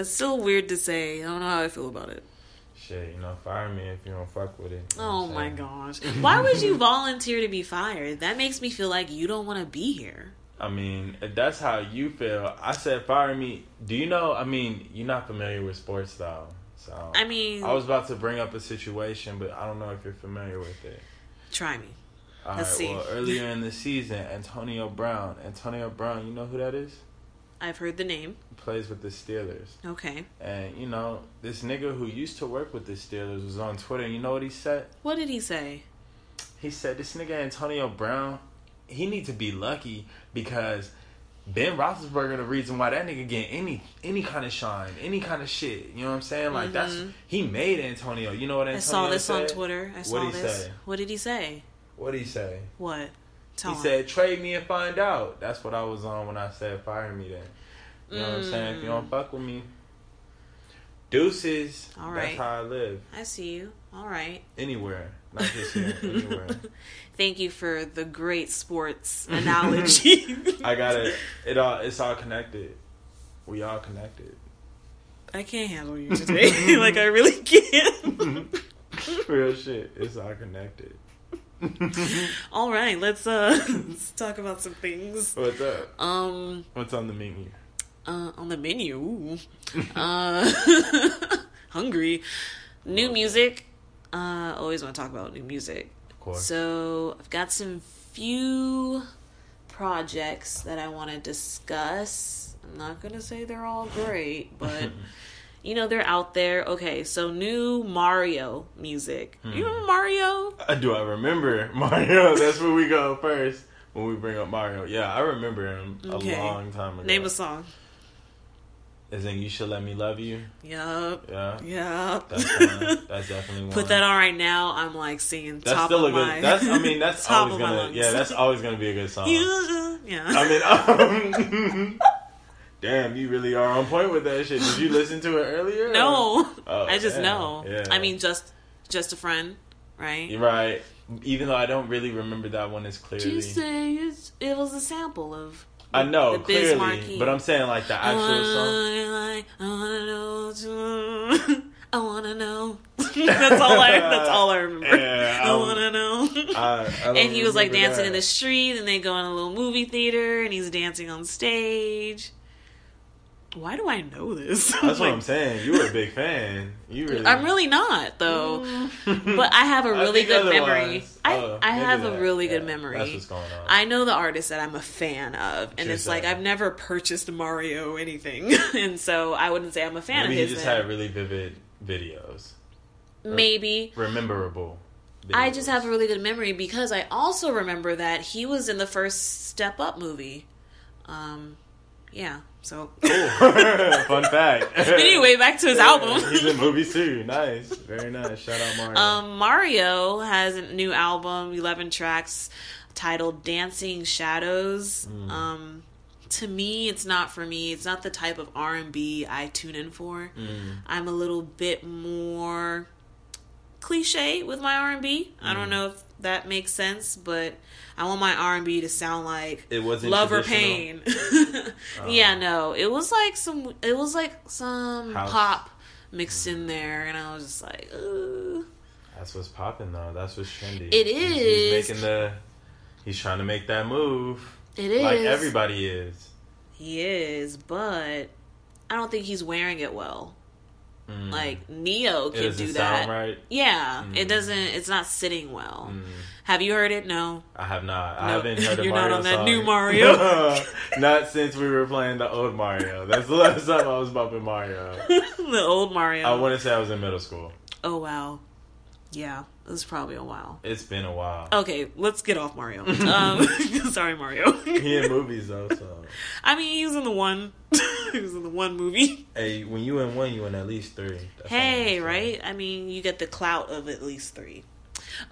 that's still weird to say. I don't know how I feel about it. Shit, you know, fire me if you don't fuck with it. You know Oh my gosh. Why would you volunteer to be fired? That makes me feel like you don't want to be here. I mean, if that's how you feel, I said fire me. Do you know? I mean, you're not familiar with sports, though. So I mean, I was about to bring up a situation, but I don't know if you're familiar with it. try me. All Let's right, see. Well, earlier in the season, Antonio Brown. Antonio Brown, you know who that is? I've heard the name. Plays with the Steelers. Okay. And, you know, this nigga who used to work with the Steelers was on Twitter. You know what he said? What did he say? He said this nigga Antonio Brown, he need to be lucky because Ben Roethlisberger the reason why that nigga get any any kind of shine, any kind of shit. You know what I'm saying? Like that's Mhm. he made Antonio. You know what Antonio I saw this on? Twitter. I saw he this. say? What did he say? What did he say? What? Tell he him. said, "Trade me and find out." That's what I was on when I said, "Fire me." Then, you know what I'm saying? If you don't mm. fuck with me, deuces. All right. That's how I live. I see you. All right. Anywhere, not just here. anywhere. Thank you for the great sports analogy. I got it. It all. It's all connected. We all connected. I can't handle you today. like I really can't. Real shit. It's all connected. All right, let's uh let's talk about some things. What's up? Um What's on the menu? uh on the menu. Uh hungry. New music. Uh always want to talk about new music. Of course. So, I've got some few projects that I want to discuss. I'm not going to say they're all great, but you know they're out there. Okay, so new Mario music. Hmm. You know Mario? Uh, Do I remember Mario? That's where we go first when we bring up Mario. Yeah, I remember him a Okay. long time ago. Name a song. Is in "You Should Let Me Love You." Yup. Yeah, Yup. that's one. That's definitely one. Put that on right now. I'm like singing That's top still of a good. my. That's. I mean, that's top always of my gonna. Yeah, that's always gonna be a good song. yeah. I mean, um, damn, you really are on point with that shit. Did you listen to it earlier? no, Oh, I just damn. know. Yeah. I mean, just just a friend, right? You're right. Even though I don't really remember that one as clearly. You say it was a sample of? I know the Biz clearly, Markie. but I'm saying like the I actual wanna, song. like, I wanna know. I wanna know. that's all I. That's all I remember. Yeah, I um, wanna know. I, I and he was like dancing in the street, and they go in a little movie theater, and he's dancing on stage. Why do I know this? That's what I'm saying. You were a big fan. You really. I'm really not though, but I have a really good memory. I oh, I have a that. really good memory. That's what's going on. I know the artist that I'm a fan of, and True it's like. I've never purchased Mario anything, and so I wouldn't say I'm a fan Maybe of he his. just then. had really vivid videos, Maybe rememberable. I just have a really good memory because I also remember that he was in the first Step Up movie. Um, yeah. So Cool. Fun fact. anyway, back to his Yeah, album. He's in movies too. Nice. Very nice. Shout out Mario. Um, Mario has a new album, eleven tracks, titled "Dancing Shadows." Mm. Um, to me, it's not for me. It's not the type of R and B I tune in for. Mm. I'm a little bit more cliche with my R and B. I Mm. don't know if that makes sense, but I want my R and B to sound like It wasn't love or pain. yeah, oh. no, it was like some. It was like some House. pop mixed in there, and I was just like, Ugh. That's what's popping though. That's what's trendy. It He's- is. He's making the. He's trying to make that move. it is Like everybody is. He is, but I don't think he's wearing it well. Mm. Like Ne-Yo can do sound that. right. Yeah, Mm. it doesn't. It's not sitting well. Mm. Have you heard it? No. I have not. I haven't heard you're not Mario on that new Mario. not since we were playing the old Mario. That's the last time I was bumping Mario. the old Mario. I want to say I was in middle school. oh wow. Yeah, it is probably a while. It's been a while. Okay, let's get off Mario. um, sorry, Mario. He in movies though, so I mean, he was in the one. he was in the one movie. hey, when you in one, you in at least three. That's Hey, right? I mean, you get the clout of at least three.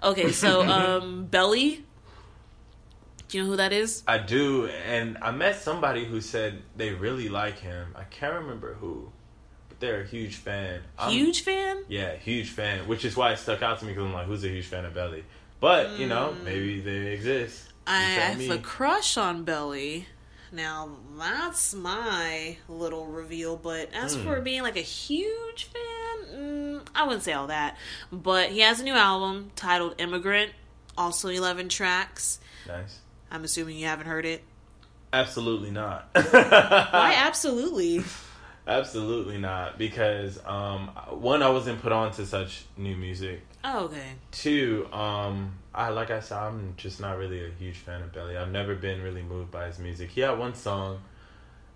Okay, so um, Belly. Do you know who that is? I do, and I met somebody who said they really like him. I can't remember who, they're a huge fan. I'm- Huge fan. yeah, huge fan, which is why it stuck out to me because I'm like, who's a huge fan of Belly? But you know, Mm. maybe they exist. I have me. a crush on Belly. Now that's my little reveal. But as Hmm. for being like a huge fan, mm, I wouldn't say all that. But he has a new album titled Immigrant, also eleven tracks. Nice. I'm assuming you haven't heard it. Absolutely not. Why? Absolutely. Absolutely not. Because um, one, I wasn't put on to such new music. Oh, okay. Two, um, I like I said, I'm just not really a huge fan of Belly. I've never been really moved by his music. He had one song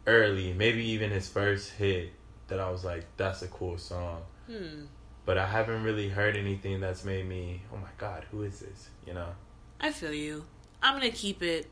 early, maybe even his first hit, that I was like, that's a cool song. Hmm. But I haven't really heard anything that's made me, oh my god, who is this? You know? I feel you. I'm gonna keep it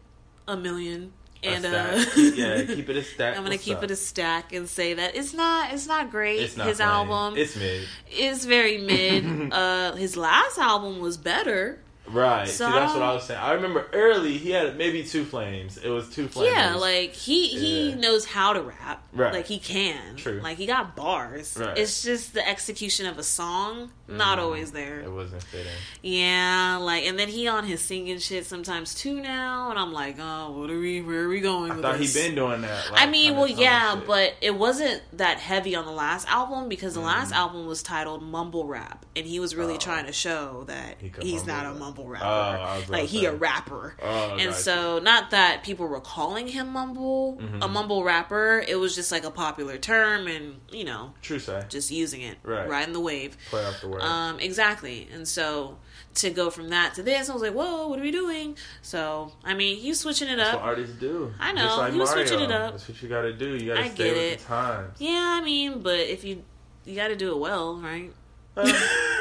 a million. And uh, yeah, keep it a stack. I'm gonna What's keep up? it a stack and say that it's not it's not great. It's not his playing. album It's mid. is very mid. uh, his last album was better. Right. So See, that's what I was saying. I remember early he had maybe two flames. It was two flames. Yeah, like he he Yeah. knows how to rap. Right. Like he can. True. Like he got bars. Right. It's just the execution of a song not Mhm. always there. it wasn't fitting. Yeah, like and then he on his singing shit sometimes too now, and I'm like, oh, what are we? Where are we going? I with thought he this? been doing that. I mean, well, yeah, shit. but it wasn't that heavy on the last album because the last Mhm. album was titled Mumble Rap, and he was really Oh. trying to show that He he's mumble not a rap. Mumble rapper. About like he a rapper. Oh, And so, not that people were calling him mumble, a Mhm. mumble rapper. It was just like a popular term, and you know, true say, just using it, Right. riding the wave. play off the word. Um, exactly. And so to go from that to this, I was like, whoa, what are we doing? So I mean, you switching it that's up. what artists do. I know, Just like he was Mario. switching it up. That's what you got to do. You got to stay with it. the times. Yeah, I mean, but if you you got to do it well, right? Uh,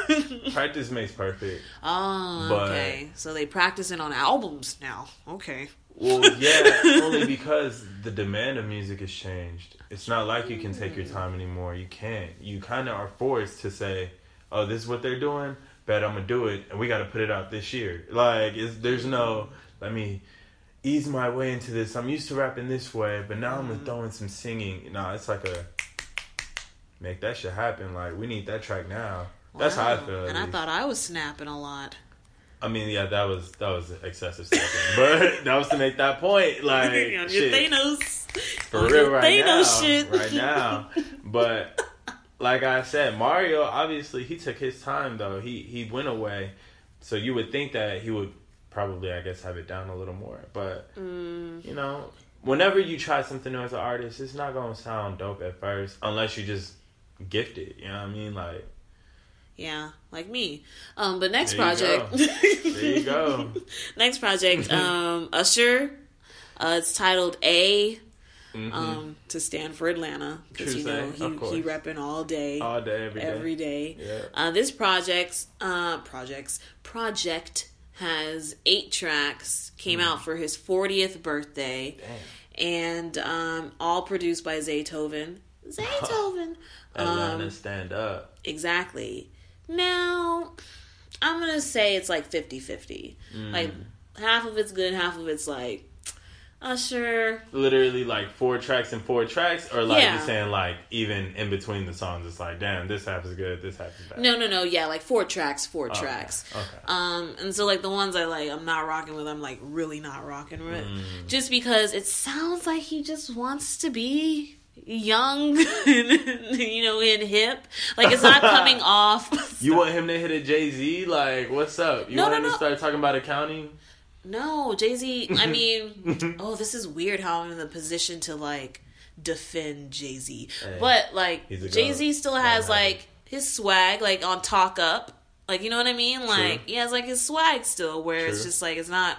practice makes perfect. oh, But- okay. So they practicing on albums now. Okay. Well, yeah, only because the demand of music has changed. It's not like you can take your mm. time anymore. You can't. You kind of are forced to say, "Oh, this is what they're doing. Bet I'm gonna do it, and we got to put it out this year." Like, it's, there's no let me ease my way into this. I'm used to rapping this way, but now I'm gonna mm. throw in some singing. No, it's like a make that shit happen. Like, we need that track now. That's how I feel. And I thought I was snapping a lot. I mean, yeah, that was that was excessive stepping, but that was to make that point. Like, your shit, Thanos. for real, right Thanos now, shit. right now. But like I said, Mario obviously he took his time though. He he went away, so you would think that he would probably, I guess, have it down a little more. But Mm, you know, whenever you try something new as an artist, it's not gonna sound dope at first unless you just gift it. You know what I mean? Like, yeah, like me. Um, but next There you project. there you go. next project. Um, Usher. Uh, it's titled A. Mhm. Um, to stand for Atlanta because you know he he repping all day, all day, every day. every day. Yeah. Uh, this project's uh, projects project has eight tracks. Came Mm. out for his 40th birthday, Damn. and um, all produced by Zaytoven. Zaytoven. Atlanta, um, stand up. exactly. Now, I'm gonna say it's like 50-50. Mm. Like half of it's good, half of it's like Usher. literally like four tracks and four tracks, or like Yeah. you're saying like even in between the songs, it's like damn, this half is good, this half is bad. No, no, no. Yeah, like four tracks, four tracks. Okay. Um, and so like the ones I like, I'm not rocking with. I'm like really not rocking with, Mm. just because it sounds like he just wants to be young, you know, and hip. Like it's not coming off. You want him to hit a Jay Z? Like, what's up? You No, want no, him no. to start talking about accounting? no, Jay Z. I mean, oh, this is weird how I'm in the position to like defend Jay Z, Hey, but like Jay Z still has like his swag, like on Talk Up. Like you know what I mean? Like he has like his swag still, where it's just like it's not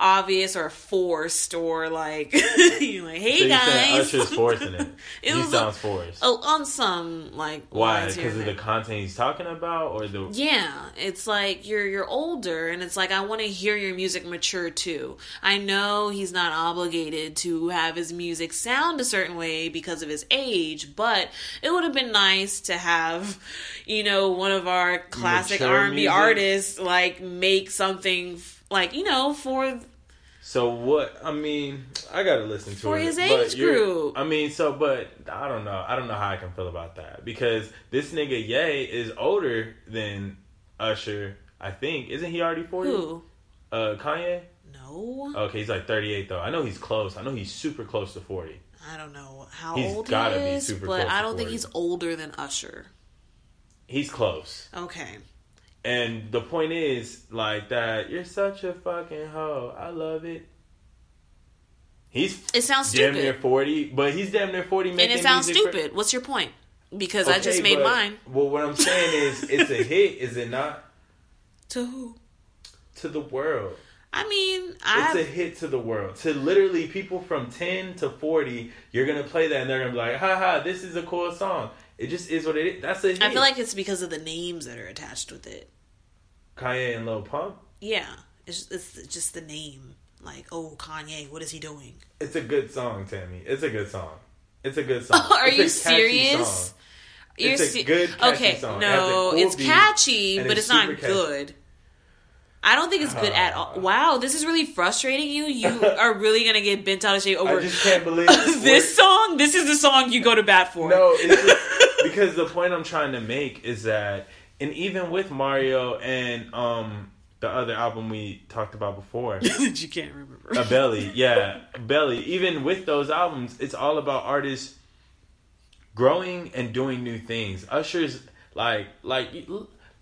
obvious or forced or like you're like, hey so you guys. Usher's forcing it? It he was a- sounds forced. Oh, on some like Why? Because of the content he's talking about, or the Yeah, it's like you're you're older and it's like I want to hear your music mature too. I know he's not obligated to have his music sound a certain way because of his age, but it would have been nice to have, you know, one of our classic R&B artists like make something like, you know, for So what? I mean, I gotta listen to For it. his age group. I mean, so but I don't know. I don't know how I can feel about that because this nigga Ye is older than Usher. I think isn't he already forty? who? Uh, Kanye. No. Okay, he's like 38 though. I know he's close. I know he's super close to 40. I don't know how He's old gotta he be is, super but I don't think he's older than Usher. He's close. Okay. And the point is, like that, you're such a fucking hoe. I love it. He's It sounds damn stupid. near 40, but he's damn near 40 making and it sounds music for- stupid. What's your point? Because I just made but- mine. Well, what I'm saying is, it's a hit, is it not? To who? To the world. I mean, It's a hit to the world. To literally people from 10 to 40, you're going to play that and they're going to be like, "Ha ha, this is a cool song. It just is what it is. That's a hit. I feel like it's because of the names that are attached with it. Kanye and Lil Pump. Yeah, it's it's just the name. Like, oh, Kanye, what is he doing? It's a good song, Tammy. It's a good song. It's a good song. Are It's you serious? song. You're It's a good, catchy okay. song. It No, cool it's beat, catchy, but it's it's, not catchy. good. I don't think it's good at all. Ah. Wow, this is really frustrating you. You are really gonna get bent out of shape over I just can't believe this, this song. This is the song you go to bat for. No, it's just, because the point I'm trying to make is that, and even with Mario and um the other album we talked about before, that you can't remember. a belly, yeah, belly. Even with those albums, it's all about artists growing and doing new things. Usher's like like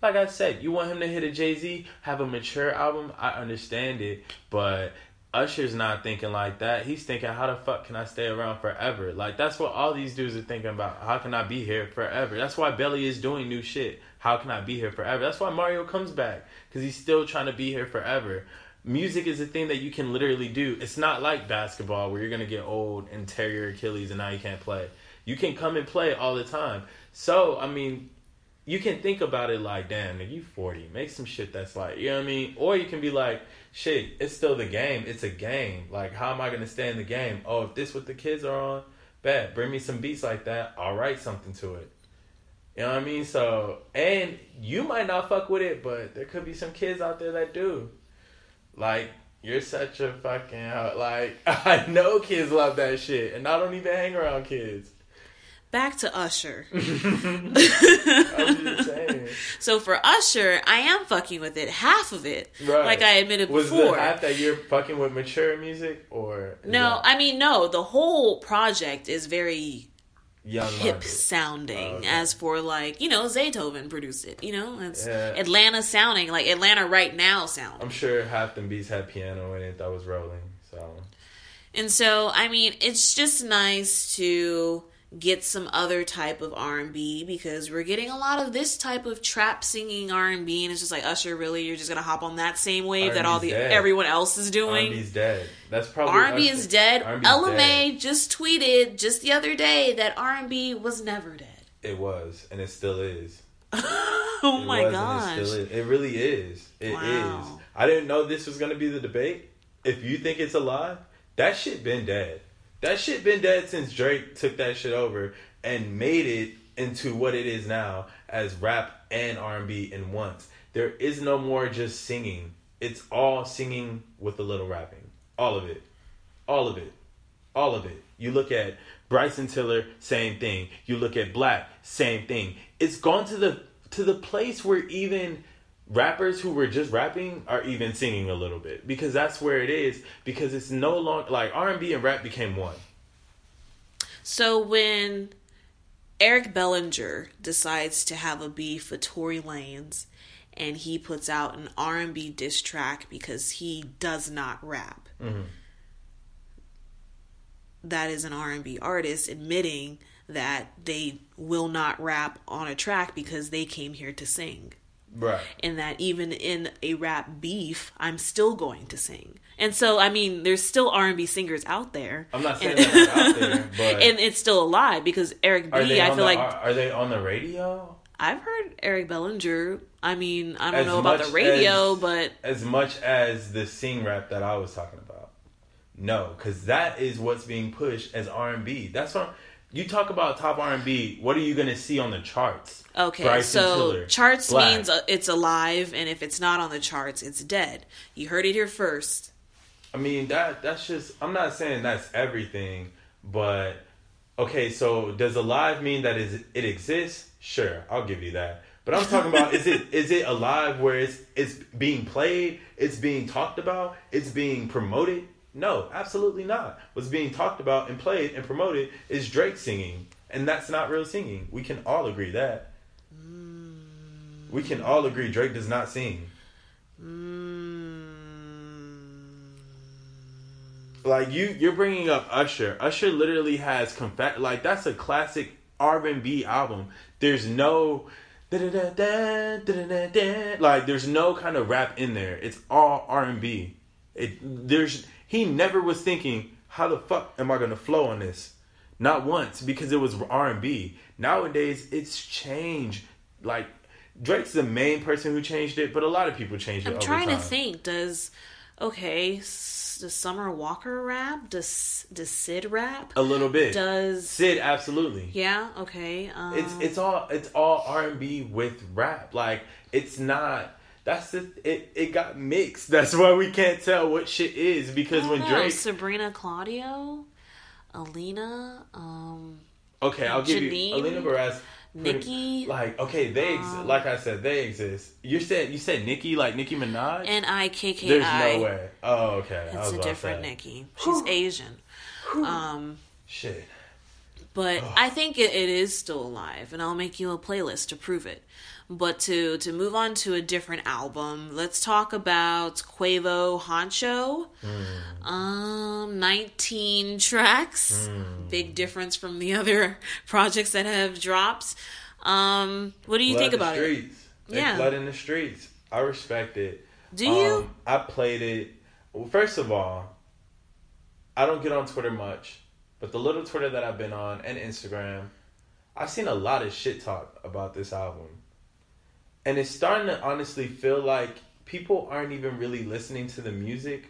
like I said, you want him to hit a Jay Z, have a mature album. I understand it, but Usher's not thinking like that. He's thinking, how the fuck can I stay around forever? Like that's what all these dudes are thinking about. How can I be here forever? That's why Belly is doing new shit. How can I be here forever? That's why Mario comes back because he's still trying to be here forever. Music is a thing that you can literally do. It's not like basketball where you're gonna get old and tear your Achilles and now you can't play. You can come and play all the time. So I mean, you can think about it like, damn, nigga, you 40. Make some shit that's like, you know what I mean? Or you can be like, shit, it's still the game. It's a game. Like, how am I going to stay in the game? Oh, if this what the kids are on, bet, bring me some beats like that. I'll write something to it. You know what I mean? So, and you might not fuck with it, but there could be some kids out there that do. Like, you're such a fucking, like, I know kids love that shit, and I don't even hang around kids. Back to Usher. So for Usher, I am fucking with it, half of it, Right. like I admitted Was before. the half that you're fucking with mature music or no, that I mean no. The whole project is very young hip sounding. Oh, okay. As for like you know, Zaytoven produced it. You know, it's Yeah. Atlanta sounding like Atlanta right now sound. I'm sure half them beats had piano in it that was rolling. So And so, I mean, it's just nice to get some other type of R&B because we're getting a lot of this type of trap singing R&B and it's just like Usher really you're just going to hop on that same wave that all the dead. everyone else is doing. R&B's dead. That's probably R&B Usher- is dead. R&B's Ella dead. Just tweeted just the other day that R&B was never dead. It was, and it still is. oh It my gosh. And it, it really is. It is. I didn't know this was gonna be the debate. If you think it's alive, that shit been dead. That shit been dead since Drake took that shit over and made it into what it is now as rap and R&B in once. There is no more just singing. It's all singing with a little rapping. All of it. All of it. All of it. You look at Bryson Tiller, same thing. You look at 6LACK, same thing. It's gone to the to the place where even rappers who were just rapping are even singing a little bit because that's where it is because it's no longer like R&B and rap became one. So when Eric Bellinger decides to have a beef with Tory Lanez and he puts out an R&B diss track because he does not rap. Mm-hmm. That is an R&B artist admitting that they will not rap on a track because they came here to sing. Right. And that even in a rap beef, I'm still going to sing. And so, I mean, there's still R&B singers out there. I'm not saying and, out there, but and it's still alive because Eric B. I feel the, like are, are they on the radio? I've heard Eric Bellinger. I mean, I don't As know about the radio, as- but as much as the sing rap that I was talking about. No, because that is what's being pushed as R and B. That's what you talk about top R and B. What are you gonna see on the charts? okay. Bryson so Tiller, charts 6LACK. means uh, it's alive, and if it's not on the charts, it's dead. You heard it here first. I mean that that's just. I'm not saying that's everything, but okay. So does alive mean that is it exists? Sure, I'll give you that. But I'm talking about is it is it alive where it's it's being played, it's being talked about, it's being promoted? No, absolutely not. What's being talked about and played and promoted is Drake singing, and that's not real singing. We can all agree that. We can all agree Drake does not sing. Like you, you're bringing up Usher. Usher literally has confess. Like that's a classic R and B album. There's no. Like there's no kind of rap in there. It's all R and B. It there's he never was thinking how the fuck am I gonna flow on this. Not once because it was R and B. Nowadays it's changed. Like Drake's the main person who changed it, but a lot of people changed it. I'm trying to think. Does okay? s- Does Summer Walker rap? Does does Sid rap? a little bit. Does Sid absolutely. yeah? Okay. Um, It's it's all it's all R and B with rap. Like it's not. That's the it. It got mixed. That's why we can't tell what shit is because I when don't know, Drake. Sabrina Claudio, Alina, um, Okay, I'll give you Janine, Alina Baraz. Nikki, Like okay, they ex- um, like I said they exist. You said you said Nikki like Nicki Minaj. N I K K I. There's no way. Oh okay. It's a different. Nikki. She's Asian. Um, Shit. But I think it, it is still alive, and I'll make you a playlist to prove it. But to to move on to a different album, let's talk about Quavo Huncho. Um, nineteen tracks, big difference from the other projects that have dropped. Um, what do you Flood think about it? They Yeah. flood in the streets. I respect it. Do you? Um, I played it. Well, first of all, I don't get on Twitter much, but the little Twitter that I've been on and Instagram, I've seen a lot of shit talk about this album. And it's starting to honestly feel like people aren't even really listening to the music.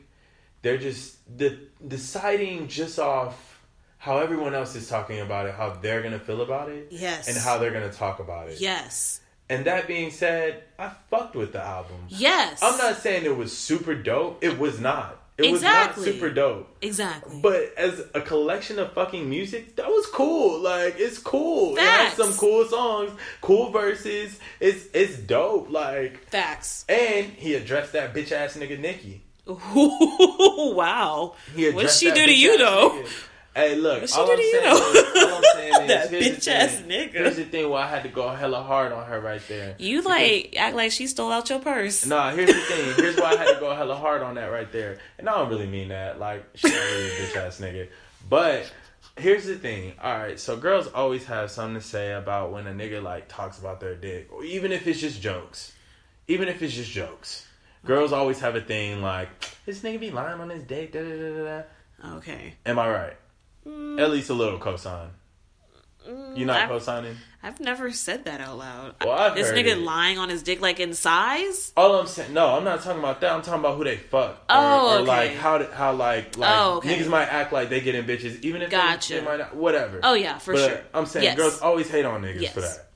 They're just de- deciding just off how everyone else is talking about it, how they're going to feel about it, yes. and how they're going to talk about it. Yes. And that being said, I fucked with the album. Yes. I'm not saying it was super dope. It was not. It Exactly. was not super dope. exactly. But as a collection of fucking music, that was cool. Like it's cool. It has some cool songs, cool verses. It's it's dope. Like Facts. and he addressed that bitch ass nigga Nicki. Ooh, wow. What'd she do to you though? nigga. Hey, look. What'd she all I'm you, saying is- all I'm saying is, That bitch-ass thing. nigga. Here's the thing why I had to go hella hard on her right there. You like act like she stole out your purse. Nah, here's the thing. Here's why I had to go hella hard on that right there. And I don't really mean that. Like, she's really a bitch ass nigga. But here's the thing. All right, so girls always have something to say about when a nigga like talks about their dick, or even if it's just jokes. Even if it's just jokes, girls always have a thing like this nigga be lying on his dick. Da, da, da, da. Okay. Am I right? At least a little cosign. You're not I've- cosigning? I've never said that out loud. Well, I've this nigga it. lying on his dick like in size? All I'm saying, no, I'm not talking about that. I'm talking about who they fuck. Or, Oh, or okay. like how how like like Oh, okay. niggas might act like they getting bitches, even if they- Gotcha. they, might not. Whatever. Oh yeah, for but sure. I'm saying Yes. girls always hate on niggas for that.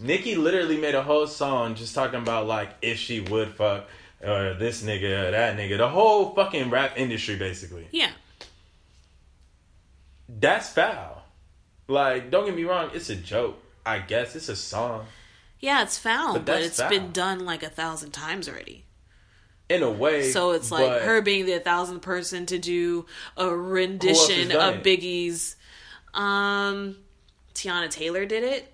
Nicki literally made a whole song just talking about like if she would fuck or this nigga or that nigga. The whole fucking rap industry basically. Yeah. That's foul. Like, don't get me wrong, it's a joke. I guess it's a song. Yeah, it's foul, But but, it's foul. been done like a thousand times already. In a way. So it's like but- her being the thousandth person to do a rendition of it? Biggie's. Um, Teyana Taylor did it.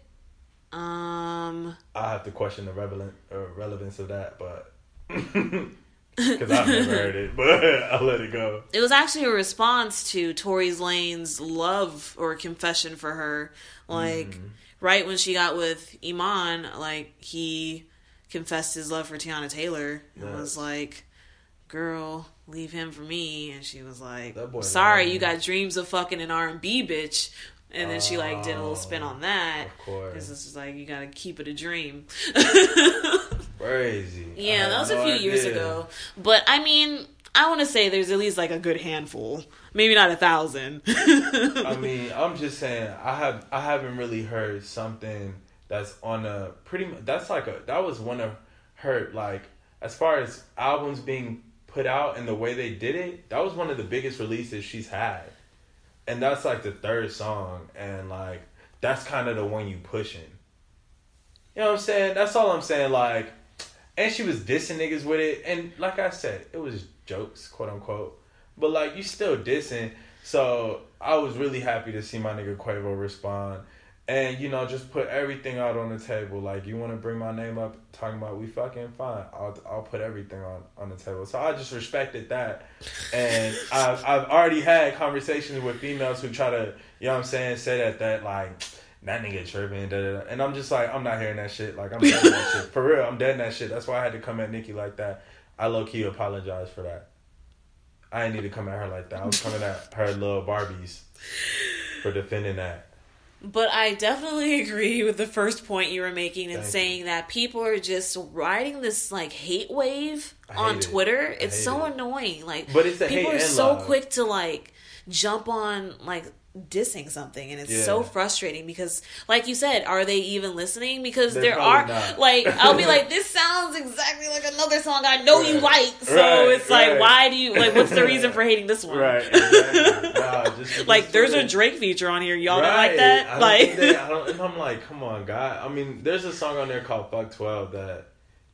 Um, I have to question the relevant uh, relevance of that, but because I've never heard it, but I'll let it go. it was actually a response to Tory Lanez's love or confession for her. Like Mm-hmm. right when she got with Iman, like he confessed his love for Teyana Taylor and Yes. was like, "Girl, leave him for me." And she was like, "Sorry, you got dreams of fucking an R and B bitch." And then she like did a little spin on that. Of course. Because it's like you gotta keep it a dream. Crazy. Yeah, that was a no few years ago. But I mean, I want to say there's at least like a good handful, maybe not a thousand. I mean, I'm just saying, I have I haven't really heard something that's on a pretty. That's like a that was one of her like as far as albums being put out and the way they did it. That was one of the biggest releases she's had, and that's like the third song, and like that's kind of the one you pushing. You know what I'm saying? That's all I'm saying. Like, and she was dissing niggas with it, and like I said, it was jokes, quote unquote. But like, you still dissing. So I was really happy to see my nigga Quavo respond. And you know just put everything out on the table. Like you want to bring my name up? Talking about we fucking fine. I'll, I'll put everything on on the table. So i just respected that. And I've, I've already had conversations with females who try to you know what i'm saying say that that like that nigga tripping da, da, da. and i'm just like i'm not hearing that shit like i'm dead that shit for real i'm dead in that shit that's why i had to come at nikki like that i low-key apologize for that i didn't need to come at her like that i was coming at her little barbies for defending that but I definitely agree with the first point you were making and saying you. that people are just riding this like hate wave on Twitter. It. It's so it. annoying. Like, but it's people are so love. quick to like jump on like dissing something and it's yeah. so frustrating because like you said are they even listening because They're there are not. like i'll be like this sounds exactly like another song i know right. you like so right, it's like right. why do you like what's the reason for hating this one right exactly. nah, like there's a drake feature on here y'all don't like that I like they, I don't, and i'm like come on god i mean there's a song on there called fuck 12 that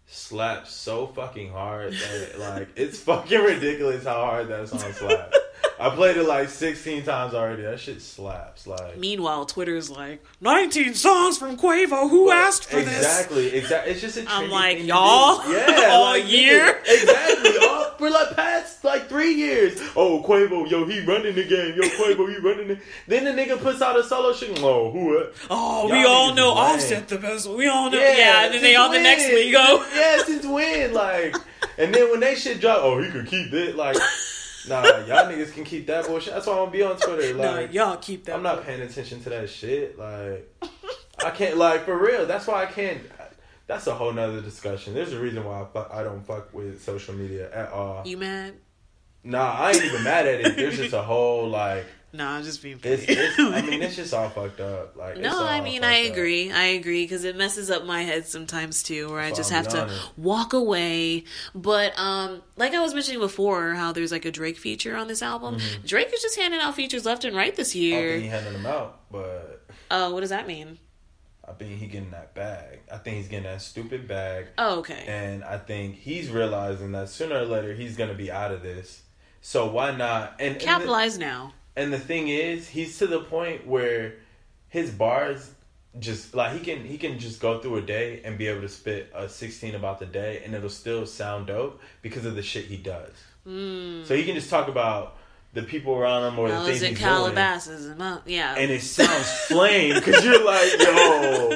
slaps so fucking hard that like it's fucking ridiculous how hard that song slaps I played it like 16 times already. That shit slaps. Like. Meanwhile, Twitter's like 19 songs from Quavo. Who asked for exactly, this? Exactly. Exactly. It's just a. I'm like y'all. Yeah. all like, year. exactly. all, for like past like three years. Oh Quavo, yo, he running the game. Yo, Quavo, he running it. Then the nigga puts out a solo shit. Oh, who? Uh, oh, we all know Offset the best. We all know. Yeah. yeah and then they on the next week go. yeah, since when? Like, and then when they shit drop, oh, he could keep it. Like. Nah, y'all niggas can keep that bullshit. That's why I'm gonna be on Twitter. Like, y'all keep that. I'm not paying attention to that shit. Like, I can't. Like, for real. That's why I can't. That's a whole nother discussion. There's a reason why I, fuck, I don't fuck with social media at all. You mad? Nah, I ain't even mad at it. There's just a whole like no, I'm just being. It's, it's, I mean, it's just all fucked up. Like, no, I mean, I agree. Up. I agree because it messes up my head sometimes too, where I just have to walk away. But um, like I was mentioning before, how there's like a Drake feature on this album. Mm-hmm. Drake is just handing out features left and right this year. he handing them out, but. Uh, what does that mean? I think he getting that bag. I think he's getting that stupid bag. Oh, okay. And I think he's realizing that sooner or later he's gonna be out of this. So why not? And capitalize and the, now and the thing is, he's to the point where his bars just like he can he can just go through a day and be able to spit a 16 about the day and it'll still sound dope because of the shit he does. Mm. So he can just talk about the people around him or the things he's Calabasas doing. yeah. And it sounds flame because you're like, yo,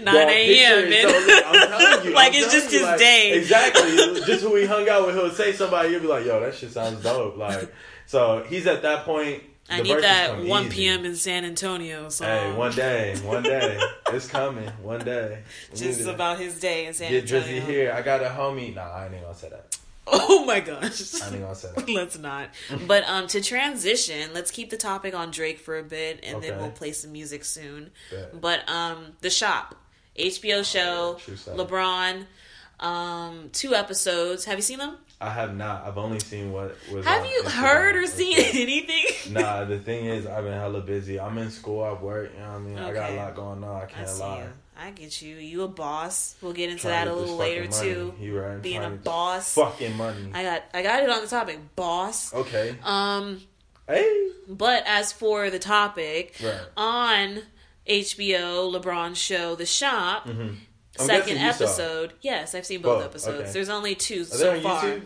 9 a.m. So, I'm telling you, like I'm it's just you, his like, day. Exactly. just who he hung out with, he'll say somebody, you'll be like, yo, that shit sounds dope. Like, so he's at that point I need that 1 easy. p.m. in San Antonio. So hey, one day, one day, it's coming. One day, just about his day in San Get Antonio. Get Drizzy here. I got a homie. Nah, I ain't gonna say that. Oh my gosh. I ain't gonna say that. let's not. But um, to transition, let's keep the topic on Drake for a bit, and okay. then we'll play some music soon. Bet. But um, the shop, HBO show, oh, LeBron, um, two episodes. Have you seen them? I have not. I've only seen what was. Have you Instagram heard or seen anything? nah, the thing is, I've been hella busy. I'm in school. I work. You know what I mean? Okay. I got a lot going on. I can't I lie. You. I get you. You a boss. We'll get into that a little later too. You right. Being a boss. Fucking money. I got. I got it on the topic. Boss. Okay. Um. Hey. But as for the topic, right. on HBO, LeBron's show, The Shop. Mm-hmm second episode. Yes, I've seen both, episodes. Okay. There's only two Are so far. YouTube?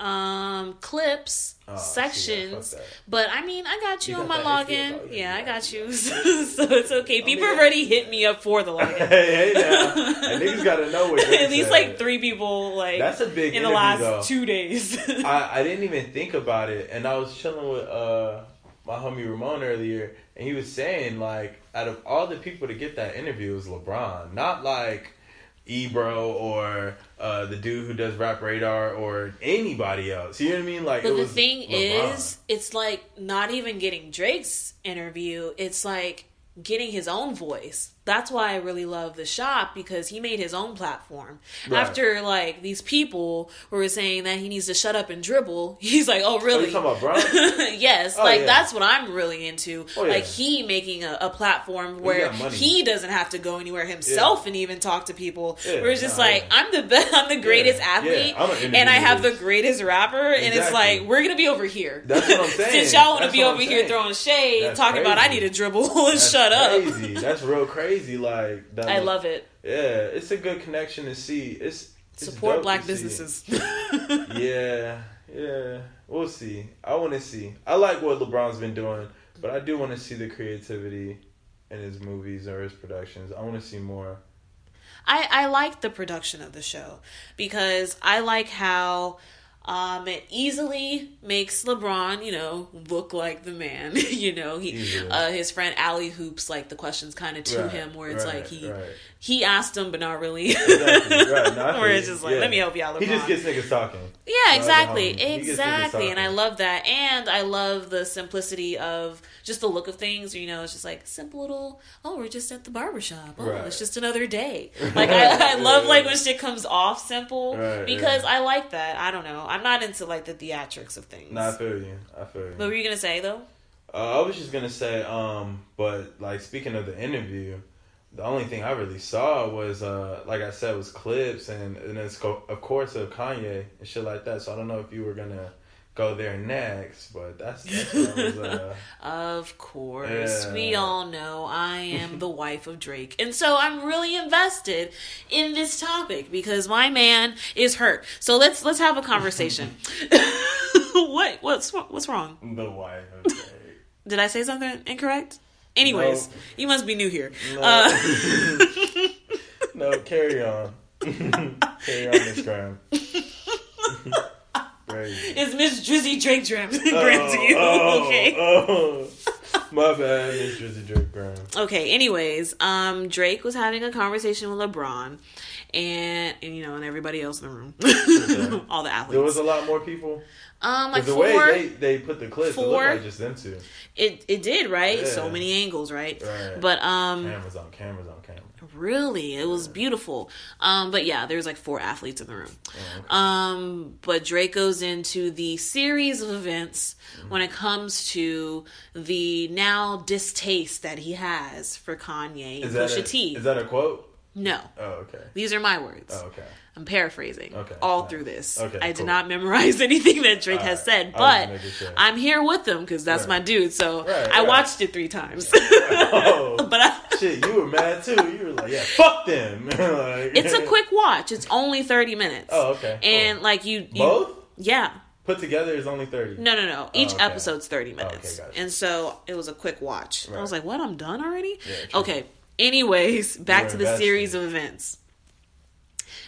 Um, clips, oh, sections, but I mean, I got you, you on got my login. Yeah, yeah, I got you, so it's okay. People I mean, already hit me up for the login. hey, hey, now, niggas gotta know what. At least like three people, like that's a big in the last though. two days. I, I didn't even think about it, and I was chilling with uh my homie Ramon earlier, and he was saying like, out of all the people to get that interview, was LeBron, not like Ebro or uh, the dude who does Rap Radar or anybody else. You know what I mean? Like, but the thing LeBron. is, it's like not even getting Drake's interview. It's like getting his own voice. That's why I really love the shop because he made his own platform. Right. After like these people were saying that he needs to shut up and dribble, he's like, "Oh, Are really?" Oh, you talking about Bron? yes, Oh, like yeah. that's what I'm really into. Oh, yeah. Like he making a, a platform where he doesn't have to go anywhere himself and even talk to people. Yeah, where it's just nah, like yeah. I'm the best, I'm the greatest Yeah, athlete, yeah, an and I have the greatest rapper, and it's like we're gonna be over here. That's what I'm saying. Since y'all want to be over I'm here throwing shade, That's talking about I need to dribble and shut up. Crazy. That's real crazy. Like that I love it. Yeah, it's a good connection to see. It's, it's Support dope black to see. businesses. Yeah, yeah. We'll see. I want to see. I like what LeBron's been doing, but I do want to see the creativity in his movies or his productions. I want to see more. I, I like the production of the show because I like how um, it easily makes LeBron, you know, look like the man. you know, he uh, his friend Allie hoops like the questions kind of to Right, him where it's right, like he right. He asked him but not really. Exactly, right. No, where it's just like, Yeah. let me help you out, LeBron. He just gets niggas talking. Yeah, exactly. he gets niggas exactly. And I love that. And I love the simplicity of just the look of things. You know, it's just like simple little, oh, we're just at the barbershop. Oh, Right. it's just another day. Like, I, I love Yeah, like when shit comes off simple Right, because yeah. I like that. I don't know. I'm not into like the theatrics of things. Nah, I feel you. I feel you. what were you going to say though? Uh, I was just gonna say, um, but like speaking of the interview, the only thing I really saw was, uh, like I said, was clips and and it's co- of course of Kanye and shit like that. So I don't know if you were gonna go there next, but that's, that's was, uh, Of course. Yeah. We all know I am the wife of Drake. And so I'm really invested in this topic because my man is hurt. So let's let's have a conversation. what what's what's wrong? the wife. Of Drake. Did I say something incorrect? Anyways, No. you must be new here. No. Uh, no, carry on. carry on, Miss Graham. It's Miss Drizzy Drake Graham to you. oh, okay. oh. My bad, Miss Drizzy Drake Graham. Okay, anyways, um Drake was having a conversation with LeBron and, and you know, and everybody else in the room. All the athletes. There was a lot more people. um like the four way they, they put the clips, it four- looked like just them two. It it did, right? Yeah. So many angles, right? Right. But um Cameras on cameras on camera. really, it was beautiful. Um but yeah, there's like four athletes in the room. Oh, okay. Um, but Drake goes into the series of events when it comes to the now distaste that he has for Kanye and Is Pusha a, T. is that a quote? No, Oh, okay. these are my words. Oh, okay. I'm paraphrasing Okay, all nice. through this. Okay, I did cool. not memorize anything that Drake has said, but sure. I'm here with him because that's Right. my dude. So Right, I watched it three times. Oh, but I, shit, you were mad too. You were like, yeah, fuck them. like, it's a quick watch. It's only 30 minutes. Oh, okay. cool. And like you, you both yeah. put together is only thirty. No, no, no. Oh, Each Oh, okay. episode's 30 minutes. okay, gotcha. And so it was a quick watch. I was like, what? I'm done already? Yeah, okay. Anyways, back to the invested. series of events.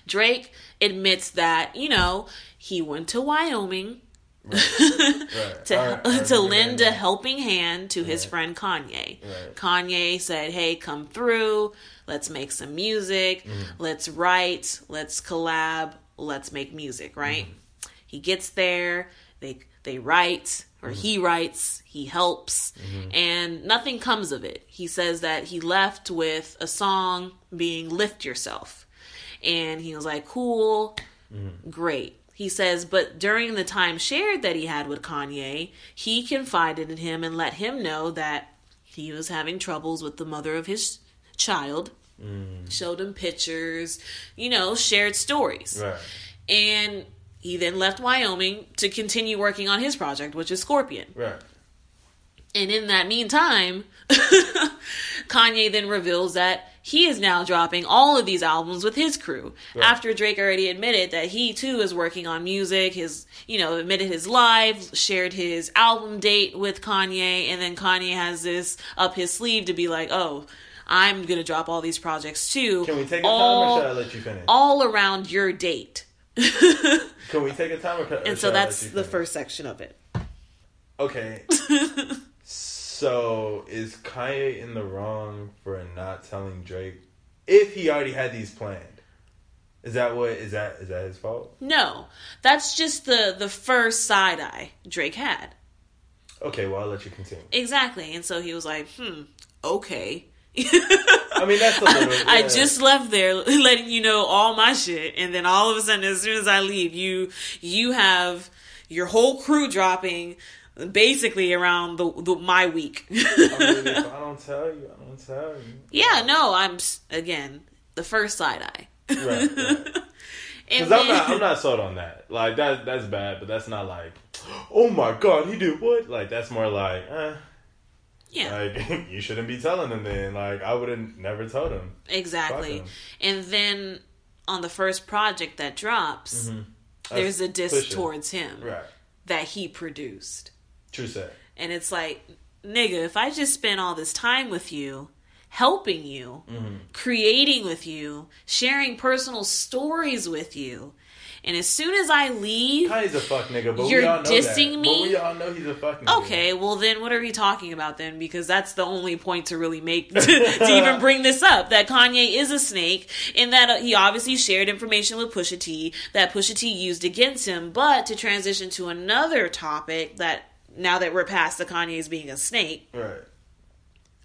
Drake admits that, you know, he went to Wyoming Right. to I- I to lend a helping hand to his friend Kanye. Right. Kanye said, "Hey, come through. Let's make some music. Mm-hmm. Let's write. Let's collab. Let's make music." Right? Mm-hmm. He gets there. They they write or Mm-hmm. he writes. He helps, mm-hmm. and nothing comes of it. He says that he left with a song being "Lift Yourself," and he was like, "Cool." Mm-hmm. great. He says, but during the time shared that he had with Kanye, he confided in him and let him know that he was having troubles with the mother of his child. Mm. Showed him pictures, you know, shared stories. Right. And he then left Wyoming to continue working on his project, which is Scorpion. Right. And in that meantime, Kanye then reveals that he is now dropping all of these albums with his crew. After Drake already admitted that he too is working on music, his, you know, admitted his live, shared his album date with Kanye, and then Kanye has this up his sleeve to be like, oh, I'm gonna drop all these projects too. Can we take a time or should I let you finish? all around your date. Can we take a time or, And so should I let that's the first section of it. Okay. so is Kanye in the wrong for not telling Drake if he already had these planned? Is that what is that is that his fault? No, that's just the the first side eye Drake had. Okay, well I'll let you continue. Exactly. And so he was like, hmm, okay. I mean, that's a little. I just left there letting you know all my shit, and then all of a sudden, as soon as I leave, you you have your whole crew dropping basically around the, the my week. I mean, I don't tell you, I don't tell you. yeah, no, I'm again the first side eye. Right. right. Because I'm not, I'm not sold on that. Like that, that's bad. But that's not like, oh my god, he did what? Like that's more like, eh, yeah, like you shouldn't be telling him. Then like I would have never told him. exactly. Fuck 'em. And then on the first project that drops, there's a diss towards him Right. that he produced. True set. And it's like, nigga, if I just spent all this time with you, helping you, Mm-hmm. creating with you, sharing personal stories with you, and as soon as I leave, Kanye's a fuck nigga, but You're we all know dissing that. me? But we all know he's a fuck nigga. okay, well then what are we talking about then? Because that's the only point to really make to, to even bring this up that Kanye is a snake, and that uh, he obviously shared information with Pusha T that Pusha T used against him. But to transition to another topic that now that we're past the Kanye's being a snake, Right.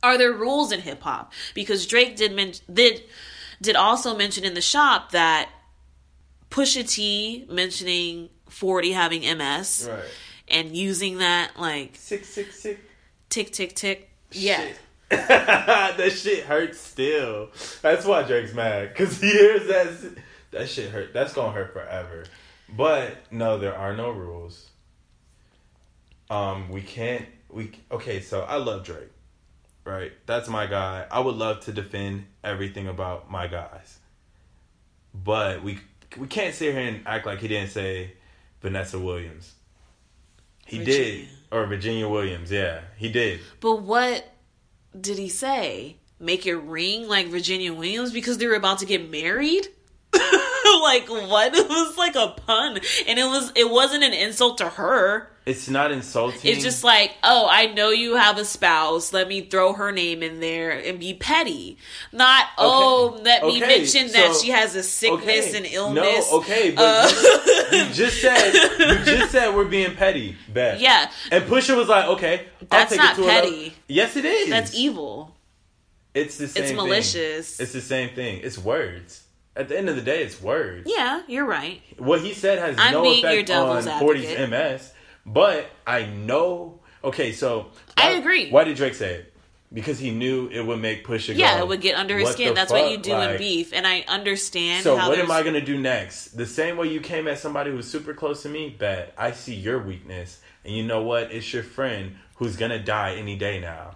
are there rules in hip hop? Because Drake did men- did did also mention in the shop that Pusha T mentioning Forty having MS Right. and using that like Six six six. tick tick tick. Yeah. Shit. that shit hurts still. That's why Drake's mad because he hears that. That shit hurt. That's gonna hurt forever. But no, there are no rules. Um, we can't. We okay. So I love Drake, right? That's my guy. I would love to defend everything about my guys, but we we can't sit here and act like he didn't say Vanessa Williams. He did, or Virginia Williams. Yeah, he did. But what did he say? Make it ring like Virginia Williams because they were about to get married? like what? It was like a pun. And it was it wasn't an insult to her. It's not insulting. It's just like, oh, I know you have a spouse. Let me throw her name in there and be petty. Not, oh, let me Okay, mention that she has a sickness Okay. and illness. No, okay, but Uh, you, you just said you just said we're being petty. Bet. Yeah, And Pusha was like, okay, I'll That's take not it to another- petty. Yes, it is. that's evil. It's the same. It's thing. malicious. It's the same thing. It's words. At the end of the day, it's words. Yeah, you're right. What he said has I'm no effect on 40's. MS. But I know. Okay, so I agree. Why did Drake say it? Because he knew it would make Pusha. Yeah, go, it would get under his skin. That's what you fuck?" do in beef, and I understand. So what am I gonna do next? The same way you came at somebody who's super close to me, bet I see your weakness, and you know what? It's your friend who's gonna die any day now,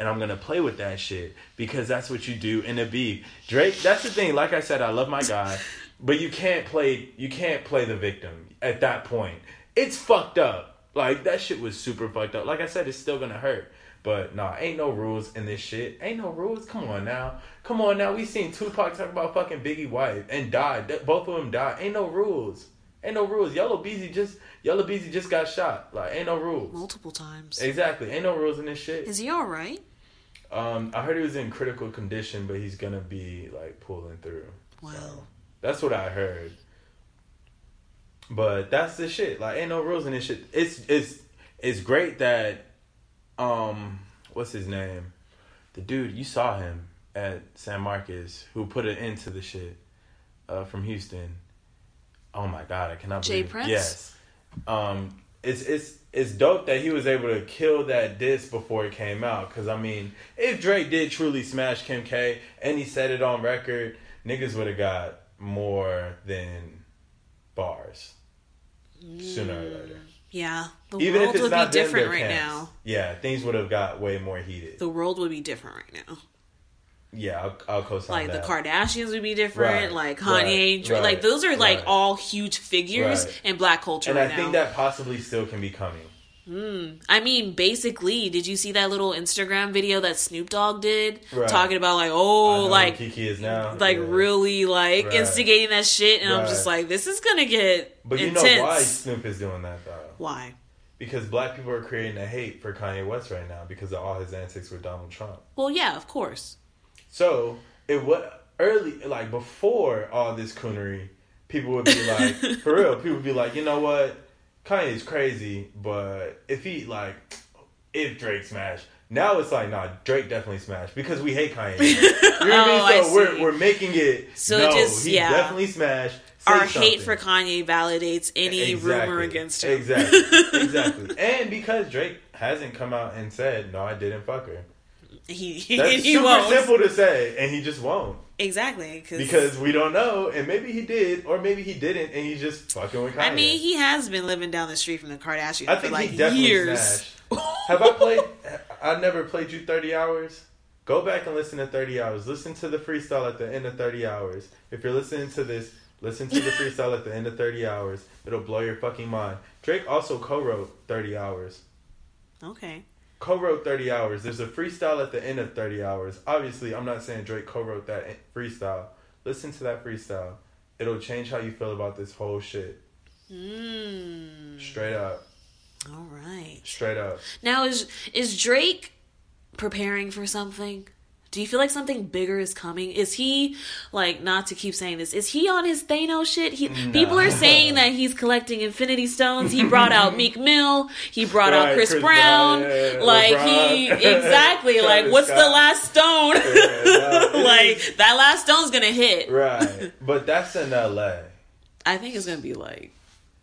and I'm gonna play with that shit because that's what you do in a beef. Drake, that's the thing. Like I said, I love my guy, but you can't play. You can't play the victim at that point. It's fucked up. Like that shit was super fucked up. Like I said, it's still gonna hurt. But nah, ain't no rules in this shit. Ain't no rules. Come on now. Come on now. We seen Tupac talk about fucking Biggie wife and died. Both of them died. Ain't no rules. Ain't no rules. Yella Beezy just Yella Beezy just got shot. Like ain't no rules. multiple times? Exactly. Ain't no rules in this shit. Is he all right? Um, I heard he was in critical condition, but he's gonna be like pulling through. Well, That's what I heard. But that's the shit. Like ain't no rules in this shit. It's it's it's great that um what's his name? The dude you saw him at San Marcos who put an end to the shit uh from Houston. Oh my god, I cannot Jay believe Prince? Yes. Um it's it's it's dope that he was able to kill that disc before it came out. Cause I mean, if Drake did truly smash Kim K and he said it on record, niggas would have got more than bars sooner or later. yeah, the Even if world it's would be different right camps. now. Yeah, things would have got way more heated. The world would be different right now. yeah, I'll, I'll co-sign Like that. the Kardashians would be different. Right, Like right, Kanye, Dra- right, like those are like right. all huge figures Right. in black culture and right I think that possibly still can be coming. Hmm. I mean, basically, did you see that little Instagram video that Snoop Dogg did Right. talking about like, oh, like Kiki is now. like Yeah. really like Right. instigating that shit and i'm just like this is gonna get But you know why Snoop is doing that though? why Because black people are creating a hate for Kanye West right now because of all his antics with Donald Trump. well yeah of course So it what early like before all this coonery, people would be like, for real, people would be like, you know what, Kanye's crazy, but if he like, if Drake smash, Now it's like, nah, Drake definitely smashed because we hate Kanye. You know what Oh, I mean? So we're we're making it. So no, just- he yeah. definitely smashed. Our hate for Kanye validates any rumor against him. Exactly, exactly. And because Drake hasn't come out and said, "No, I didn't fuck her," he he, that's he super won't. simple to say, and he just won't Exactly. Cause, because we don't know, and maybe he did, or maybe he didn't, and he's just fucking with Kanye. I mean, he has been living down the street from the Kardashians I for think like he definitely years. Have I played? I never played you thirty hours. Go back and listen to thirty hours. Listen to the freestyle at the end of thirty hours. If you're listening to this, listen to the freestyle at the end of thirty hours. It'll blow your fucking mind. Drake also co-wrote thirty hours. Okay. Co-wrote thirty hours. There's a freestyle at the end of thirty hours. Obviously, I'm not saying Drake co-wrote that freestyle. Listen to that freestyle. It'll change how you feel about this whole shit. Mm. Straight up. All right. Straight up. Now is is Drake preparing for something? Do you feel like something bigger is coming? Is he like not to keep saying this? Is he on his Thanos shit? He, mm, People are saying that he's collecting Infinity Stones. He brought out Meek Mill. He brought out Chris, Chris Brown. Brown, yeah, like LeBron. he exactly like what's the last stone? Yeah, no, like that last stone's gonna hit. Right. But that's in LA. I think it's gonna be like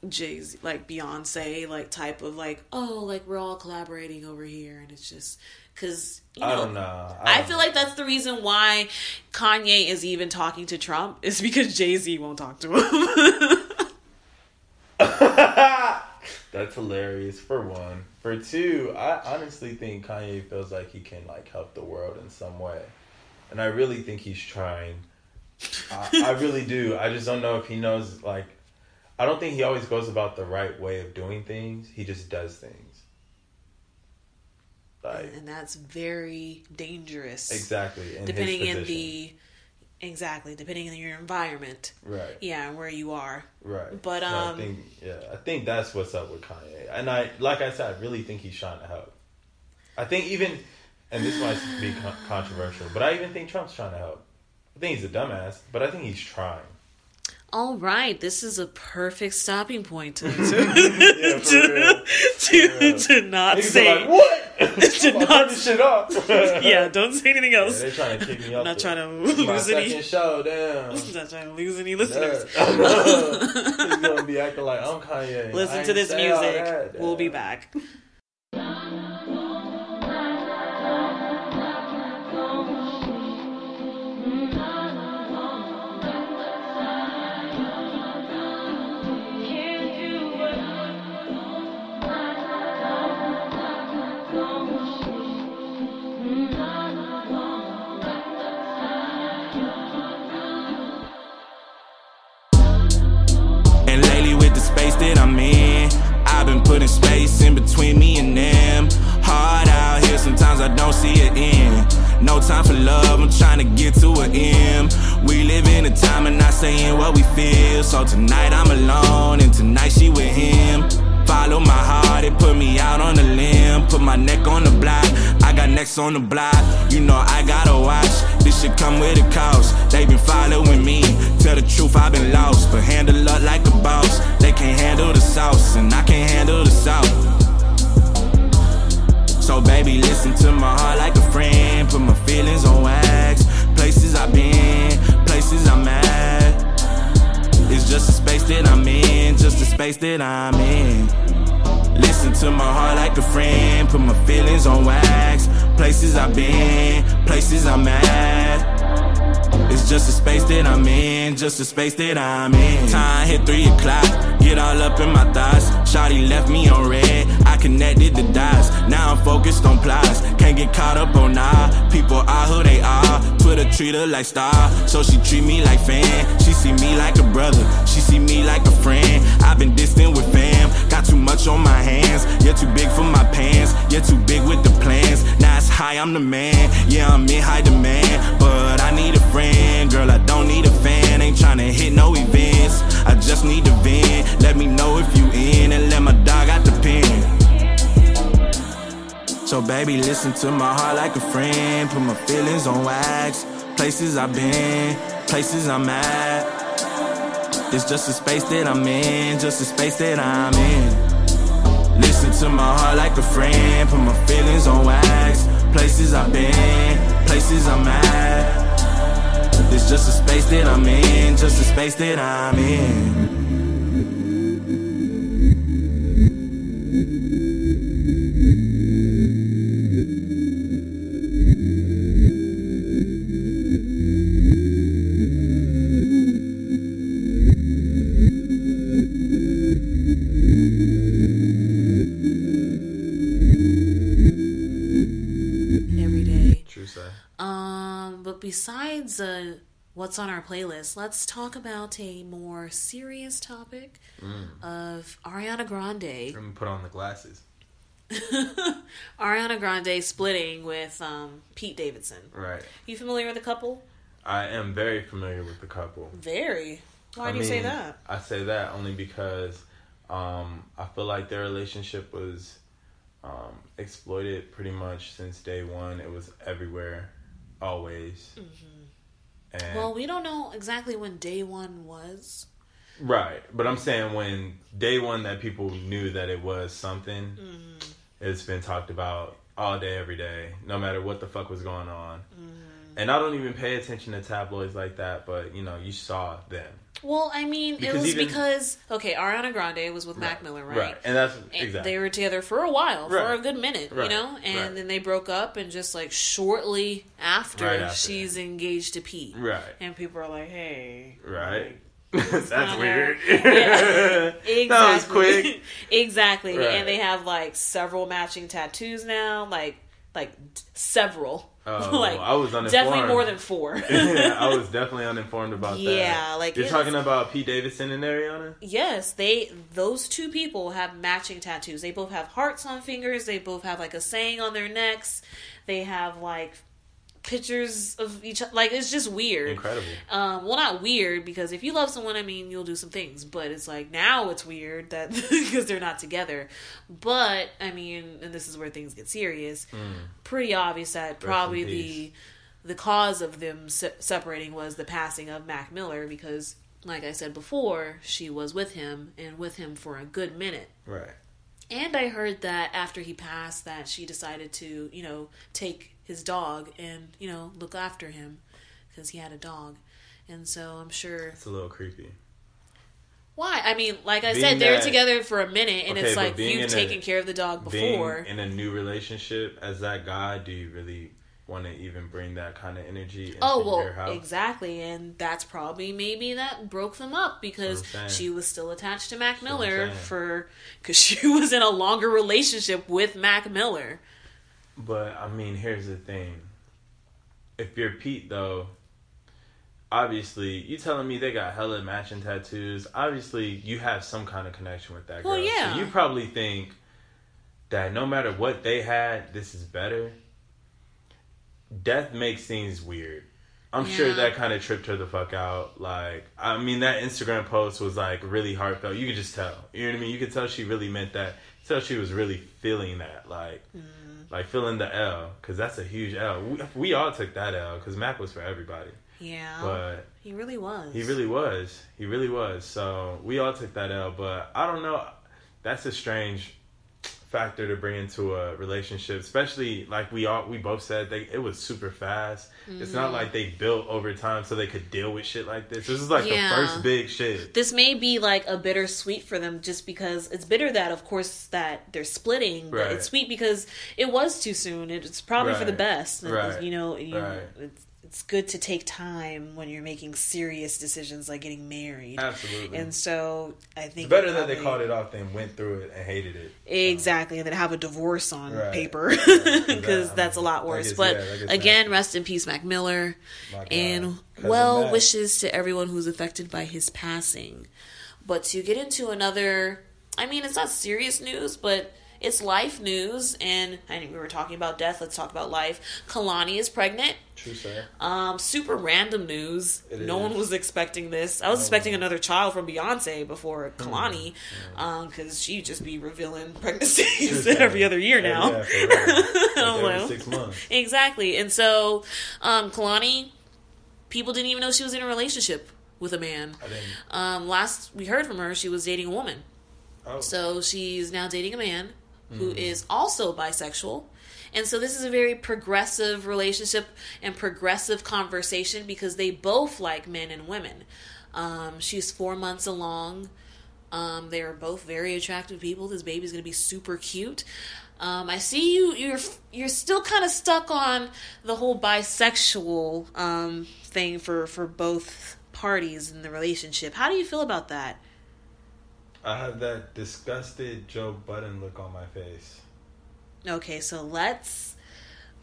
Jay Z, like Beyonce, like type of like oh, like we're all collaborating over here, and it's just because you know. I don't know. I don't feel know. like that's the reason why Kanye is even talking to Trump is because Jay Z won't talk to him. That's hilarious for one. For two, I honestly think Kanye feels like he can like help the world in some way. And I really think he's trying. I, I really do. I just don't know if he knows like I don't think he always goes about the right way of doing things. He just does things. Like and that's very dangerous. exactly. In Depending in the exactly depending on your environment, Right. yeah, where you are. Right. But, So I um, think yeah, I think that's what's up with Kanye. And I like I said, I really think he's trying to help. I think even and this might be con- controversial, but I even think Trump's trying to help. I think he's a dumbass, but I think he's trying. All right, this is a perfect stopping point to Yeah, for real. to, For to not Niggas say like, what? To I'm not- turn this shit off. yeah, don't say anything Yeah, else. they're trying to kick me I'm off. not trying to This is my lose any. second show. Damn. I'm not trying to lose any listeners. Yeah. He's gonna be acting like I'm Kanye. I Listen to this music. We'll be Yeah. back. I'm in, I've been putting space in between me and them. Hard out here, sometimes I don't see it in. No time for love, I'm trying to get to an end. We live in a time and not saying what we feel. So tonight I'm alone, and tonight she with him. Follow my heart, it put me out on the limb. Put my neck on the block, I got necks on the block. You know I gotta watch, should come with a cost. They been following me, tell the truth, I've been lost. But handle up like a boss, they can't handle the sauce, and I can't handle the south. So baby, listen to my heart like a friend. Put my feelings on wax. Places I've been, places I'm at. It's just a space that I'm in, just a space that I'm in. Listen to my heart like a friend. Put my feelings on wax. Places I've been, places I'm at. It's just a space that I'm in, just a space that I'm in. Time hit three o'clock, get all up in my thoughts. Shotty left me on red, I connected the dots. Now I'm focused on plots, can't get caught up on nah. People are who they are, Twitter treat her like star, so she treat me like fan. She see me like a brother, she see me like a friend. I've been distant with fam, got too much on my hands. You're too big for my pants, you're too big with the plans. Now it's high, I'm the man, yeah I'm in high demand, but need a friend. Girl, I don't need a fan. Ain't tryna hit no events. I just need to vent. Let me know if you in and let my dog out the pen. So baby, listen to my heart like a friend. Put my feelings on wax. Places I've been, places I'm at. It's just a space that I'm in, just a space that I'm in. Listen to my heart like a friend. Put my feelings on wax. places I've been, places I'm at. It's just a space that I'm in, just a space that I'm in. Um, but besides uh, what's on our playlist, let's talk about a more serious topic of Ariana Grande. Let me put on the glasses. Ariana Grande splitting with um, Pete Davidson. Right. You familiar with the couple? I am very familiar with the couple. Very. Why I do you say that? I say that only because um, I feel like their relationship was um, exploited pretty much since day one. It was everywhere, always. Mm-hmm. Well, we don't know exactly when day one was. right, but I'm saying when day one that people knew that it was something, Mm-hmm. it's been talked about all day, every day, no matter what the fuck was going on. Mm-hmm. And I don't even pay attention to tabloids like that, but you know, you saw them. Well, I mean, it was even- because okay, Ariana Grande was with Mac Miller, right? Right, and that's And exactly They were together for a while, for a good minute, you know, and Right. then they broke up, and just like shortly after, Right after. she's engaged to Pete, right, and people are like, "Hey, right. that's weird. Exactly. That was quick. exactly. And they have like several matching tattoos now, like like several. Oh, like I was uninformed. definitely more than four. I was definitely uninformed about that. Yeah, like, you're talking was- about Pete Davidson and Ariana. yes, they those two people have matching tattoos. They both have hearts on fingers. They both have like a saying on their necks. They have like pictures of each other. Like it's just weird. Incredible. Um, well, not weird because if you love someone, I mean, you'll do some things. But it's like now it's weird that because they're not together. But I mean, and this is where things get serious. Pretty obvious that probably the the cause of them se- separating was the passing of Mac Miller because, like I said before, she was with him and with him for a good minute. Right. And I heard that after he passed, that she decided to, you know, take his dog and, you know, look after him because he had a dog. And so I'm sure. It's a little creepy. Why? I mean, like I Being said, they were together for a minute, and Okay, it's like you've in a- taken care of the dog before. In a new relationship as that guy, do you really want to even bring that kind of energy into Oh your well, house? exactly, and that's probably maybe that broke them up because That's what I'm saying. she was still attached to Mac That's what I'm Miller for because she was in a longer relationship with Mac Miller. But I mean, here's the thing. If you're Pete, though, obviously you telling me they got hella matching tattoos. Obviously, you have some kind of connection with that girl. Well, yeah. So you probably think that no matter what they had, this is better. Death makes things weird. I'm sure that kind of tripped her the fuck out. Like, I mean, that Instagram post was like really heartfelt. You could just tell. You know what I mean? You could tell she really meant that. Tell she was really feeling that. Like, Mm-hmm. Like feeling the L, because that's a huge L. We, we all took that L, because Mac was for everybody. Yeah, But he really was. he really was. He really was. So we all took that L. But I don't know. That's a strange factor to bring into a relationship, especially like we all we both said they it was super fast. It's Mm-hmm. not like they built over time so they could deal with shit like this. This is like Yeah. the first big shit. this may be like a bittersweet for them just because it's bitter that of course that they're splitting but Right. it's sweet because it was too soon it's probably for the best Right. you know you, Right. it's, it's good to take time when you're making serious decisions like getting married Absolutely. and so i think it's better that they called it off than went through it and hated it. exactly and then have a divorce on Right. paper because That- that's a lot worse gets- but yeah, again nasty. rest in peace mac miller and well Mac. wishes to everyone who's affected by his passing. But to get into another, I mean, it's not serious news, but it's life news. And I mean, we were talking about death. Let's talk about life. Kehlani is pregnant. True sir. Um, super random news. It no one was expecting this. I was expecting another child from Beyonce before Hmm. Kehlani, because she'd just be revealing pregnancies every other year now. Yeah, for. Like six months. Exactly. And so, um, Kehlani, people didn't even know she was in a relationship with a man. I didn't. Um, last we heard from her, she was dating a woman. Oh, So she's now dating a man who is also bisexual. And so this is a very progressive relationship and progressive conversation because they both like men and women. Um, she's four months along. Um, they are both very attractive people. This baby's gonna be super cute. Um, I see you. You're you're still kind of stuck on the whole bisexual um, thing for for both parties in the relationship. How do you feel about that? I have that disgusted Joe Budden look on my face. Okay, so let's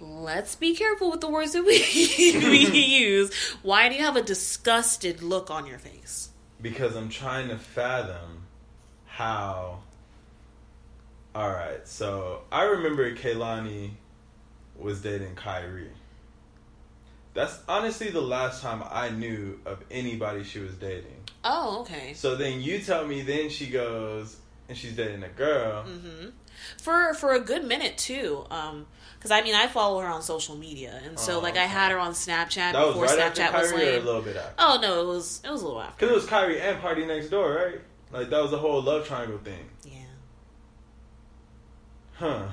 let's be careful with the words that we we use. Why do you have a disgusted look on your face? Because I'm trying to fathom how. Alright, so I remember Kehlani was dating Kyrie. That's honestly the last time I knew of anybody she was dating. Oh, okay. So then you tell me, then she goes and she's dating a girl. Mm-hmm. For for a good minute too. Um, because I mean I follow her on social media, and so Oh, like I had her on Snapchat That was before right Snapchat was or a little bit after? Oh no, it was it was a little after. Because it was Kyrie and PARTYNEXTDOOR, right? Like that was the whole love triangle thing. Yeah, Huh.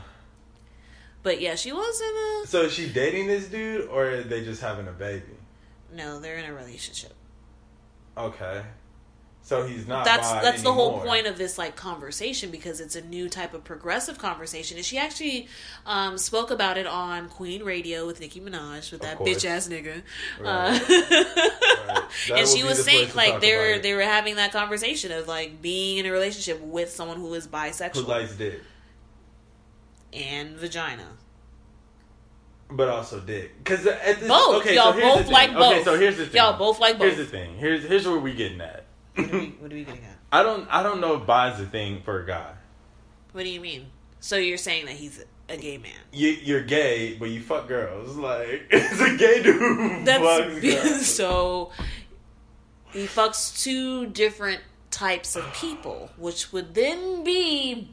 but yeah, she was in a. So is she dating this dude or are they just having a baby? no. They're in a relationship. Okay. So he's not. that's that's the whole point of this like conversation because it's a new type of progressive conversation and she actually um, spoke about it on queen radio with nicki minaj with Of that bitch ass nigga Right. uh, That and she was saying like they were they were having that conversation of like being in a relationship with someone who is bisexual Who likes dick, and vagina but also dick. Because Both. Okay, Y'all so both thing. like Okay, so here's the thing. Y'all both like both. Here's the thing. Here's here's where we getting at. What are we, what are we getting at I don't I don't know if bi is a thing for a guy. what do you mean so you're saying that he's a gay man You, you're gay, but you fuck girls. Like it's a gay dude That's so he fucks two different types of people, which would then be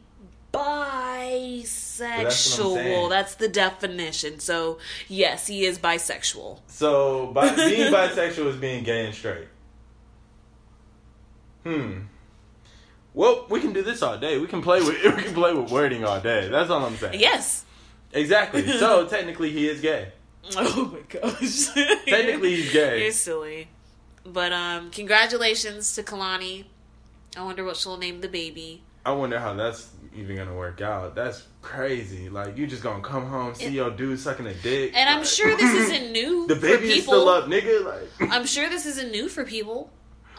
bisexual. saying. That's, the definition. So yes, he is bisexual. So bi- being bisexual is being gay and straight. Hmm. Well, we can do this all day. We can play with we can play with wording all day. That's all I'm saying. Yes. Exactly. So technically, he is gay. Oh my gosh. Technically, he's gay. You're silly. But um, congratulations to Kehlani. I wonder what she'll name the baby. I wonder how that's even gonna work out. That's crazy. Like you just gonna come home, see your dude sucking a dick, And I'm sure this isn't new the baby is people. still up, nigga. Like I'm sure this isn't new for people.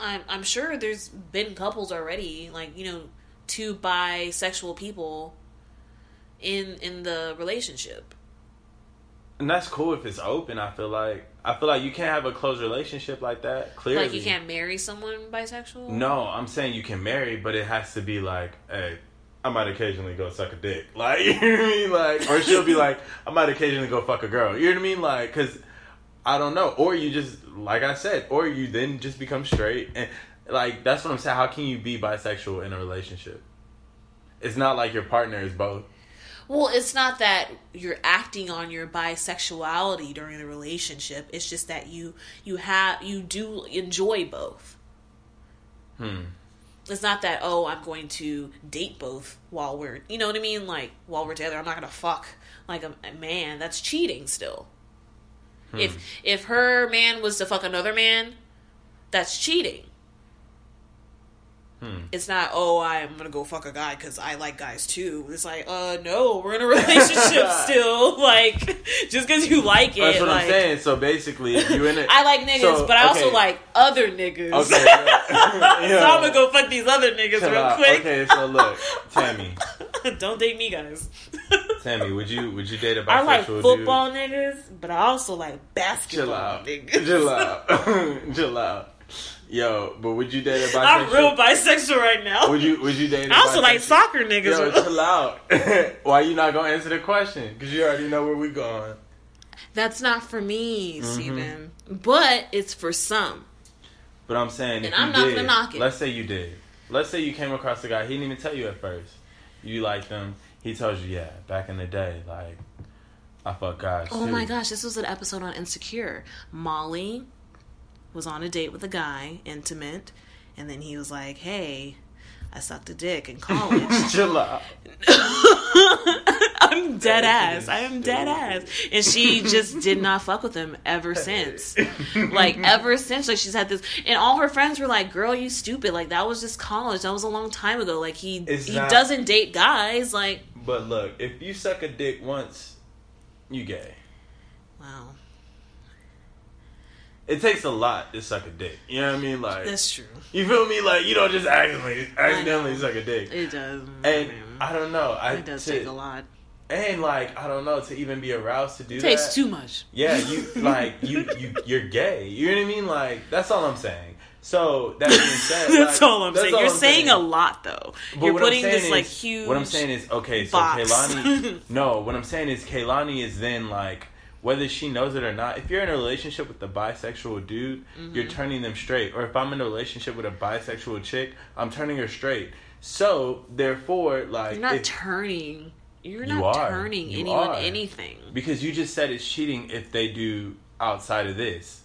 I'm I'm sure there's been couples already, like you know, two bisexual people in in the relationship. And that's cool if it's open. I feel like I feel like you can't have a close relationship like that. Clearly, Like you can't marry someone bisexual. No, I'm saying you can marry, but it has to be like, hey, I might occasionally go suck a dick, like you know what I mean, like, or she'll be like, I might occasionally go fuck a girl. You know what I mean, like, because I don't know, or you just like I said, or you then just become straight, and like that's what I'm saying. How can you be bisexual in a relationship? It's not like your partner is both. Well, it's not that you're acting on your bisexuality during the relationship. It's just that you you have you do enjoy both. Hmm. It's not that oh I'm going to date both while we're you know what I mean like while we're together I'm not gonna fuck like a, a man that's cheating still. If hmm. if her man was to fuck another man, that's cheating. Hmm. It's not oh I'm gonna go fuck a guy because I like guys too. It's like uh no we're in a relationship still like just because you like it That's what like I'm saying. So basically, if you in it, I like niggas So, but I also like other niggas. Okay, yeah. so I'm gonna go fuck these other niggas Chill real quick. Okay, so look, Tammy, Don't date me, guys. Tammy, would you would you date a bisexual I like dude? football niggas, but I also like basketball Chill out. niggas. Chill out. Chill out. Yo, but would you date a bisexual? I'm real bisexual right now. Would you would you date a I also like soccer niggas. Yo, chill out. Why you not gonna answer the question? Because you already know where we going. That's not for me, Mm-hmm. Steven. But it's for some. But I'm saying, And if I'm you not did, gonna knock it. let's say you did. Let's say you came across a guy. He didn't even tell you at first. You liked him. He tells you, yeah, back in the day, like I fuck guys. Oh too. my gosh, this was an episode on Insecure. Molly was on a date with a guy, intimate, and then he was like, "Hey, I sucked a dick in college. Chill out. I'm dead ass. I am dead ass. And she just did not fuck with him ever since. Like ever since. Like she's had this and all her friends were like, Girl, you stupid. Like that was just college. That was a long time ago. Like he It's he not- doesn't date guys. Like But look, if you suck a dick once, you gay. Wow. It takes a lot to suck a dick. You know what I mean? Like That's true. you feel me? Like you don't just accidentally accidentally suck a dick. It does. And I don't know. I it does to- take a lot. And like I don't know to even be aroused to do It that. takes too much. Yeah, you like you you you're gay. You know what I mean? Like that's all I'm saying. So that being said, That's like, all I'm that's saying. all You're I'm saying a lot though. But You're putting saying this like huge What I'm saying is okay. So box. Kehlani, no. What I'm saying is Kehlani is then like whether she knows it or not. If you're in a relationship with a bisexual dude, Mm-hmm. you're turning them straight. Or if I'm in a relationship with a bisexual chick, I'm turning her straight. So therefore, like You're not if- turning. You're You not are. turning You anyone are. anything. because you just said it's cheating if they do outside of this.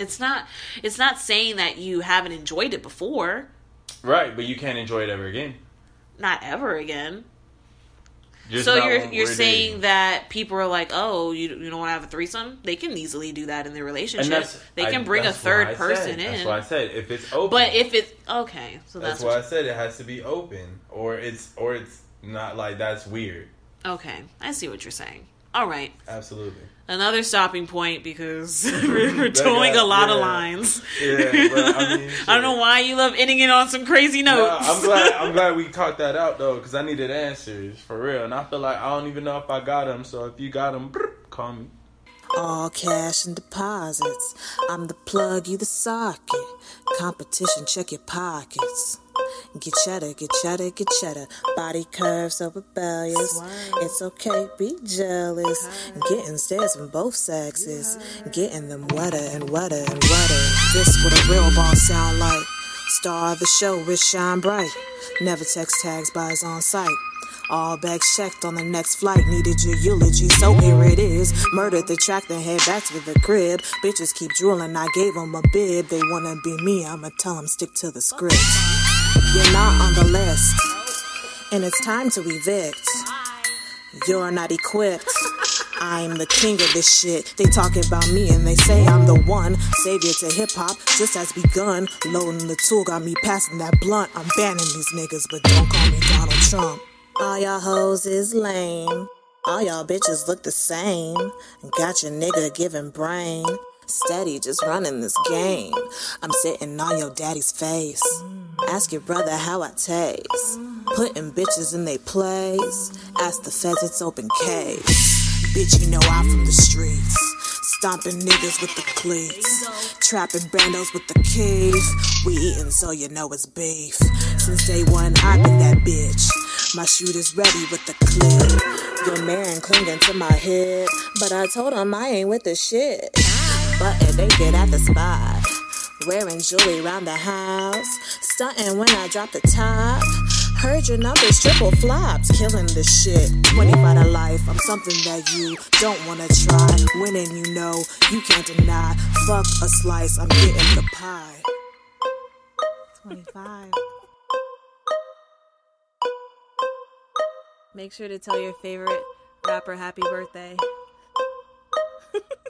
It's not. It's not saying that you haven't enjoyed it before. Right, but you can't enjoy it ever again. Not ever again. Just so you're you're saying dating. that people are like, oh, you you don't want to have a threesome? They can easily do that in their relationship. They can I- bring a third person said, That's in. why I said if it's open. But if it's okay, so that's, that's, why I said it has to be open, or it's or it's not like that's weird. okay. I see what you're saying. All right, Absolutely. Another stopping point because we're, we're towing guy- a lot of lines. Yeah, but I mean, I don't know why you love ending it on some crazy No, notes. I'm glad. I'm glad we talked that out though, because I needed answers for real, and I feel like I don't even know if I got them. So if you got them, call me. All cash and deposits. I'm the plug, you the socket. Competition, check your pockets. Get cheddar, get cheddar, get cheddar. Body curves so rebellious. It's okay, be jealous. Getting stares from both sexes. Getting them wetter and wetter and wetter. This what a real boss sound like. Star of the show with shine bright. Never text tags, buys on site. All bags checked on the next flight. Needed your eulogy, so here it is. Murdered the track, then head back to the crib. Bitches keep drooling, I gave them a bib. They wanna be me, I'ma tell them stick to the script. You're not on the list, and it's time to evict. You're not equipped. I'm the king of this shit. They talk about me and they say I'm the one. Savior to hip hop just has begun. Loading the tool got me passing that blunt. I'm banning these niggas, but don't call me Donald Trump. All y'all hoes is lame. All y'all bitches look the same. Got your nigga giving brain. Steady just running this game. I'm sitting on your daddy's face. Ask your brother how I taste. Putting bitches in they place. Ask the it's open case. Bitch, you know I'm from the streets. Stomping niggas with the cleats. Trapping bandos with the keys. We eatin' so you know it's beef. Since day one, I've been that bitch. My shooter's ready with the clip. Your man clinging to my hip. But I told him I ain't with the shit. But if they get at the spot. Wearing jewelry around the house. Stunting when I drop the top. Heard your numbers triple flops. Killing the shit. 25 to life. I'm something that you don't wanna try. Winning, you know, you can't deny. Fuck a slice. I'm getting the pie. 25. Make sure to tell your favorite rapper happy birthday.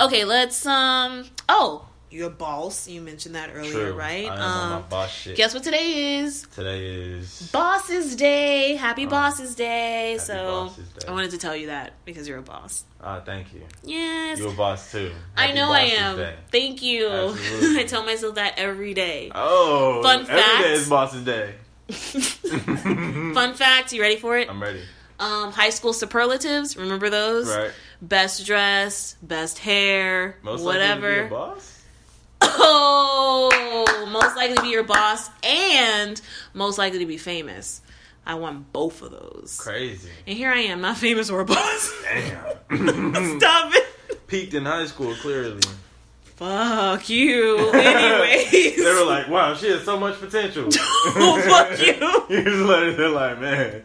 Okay, let's um. Oh, your boss. You mentioned that earlier, True. right? I am on my Um, boss shit. guess what today is? Today is Bosses Day. Happy Bosses Day. Uh, Happy so Bosses Day. I wanted to tell you that because you're a boss. ah, thank you. Yes. you're a boss too. I know I am. Day. Thank you. I tell myself that every day. Oh, Fun fact. day is Boss's Day. Fun fact, you ready for it? I'm ready. Um, high school superlatives. Remember those? Right. Best dress, best hair, Most likely to be a whatever. boss. Oh, most likely to be your boss and most likely to be famous. I want both of those. Crazy. And here I am, not famous or a boss. Damn. Stop it. Peaked in high school, clearly. Fuck you. Anyways. They were like, wow, she has so much potential. oh, fuck you. you just let it, they're like, man,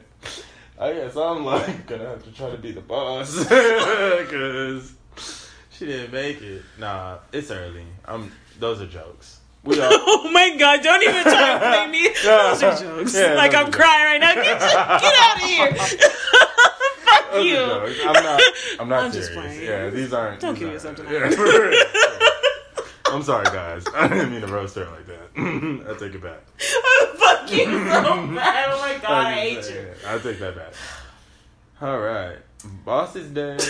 Oh, I guess I'm like gonna have to try to be the boss because she didn't make it. Nah, it's early. I'm. Those are jokes. We all. Oh my god, don't even try to play me. Those are jokes. Yeah, like I'm crying right now. Get, get out of here. Fuck Those you. I'm not. I'm not I'm just serious. playing. Yeah, these aren't. Don't these give aren't- yourself to yeah. I'm sorry, guys. I didn't mean to roast her like that. I take it back. You so bad. Oh my god, I I'm hate you. I take that back. All right, Boss's Day.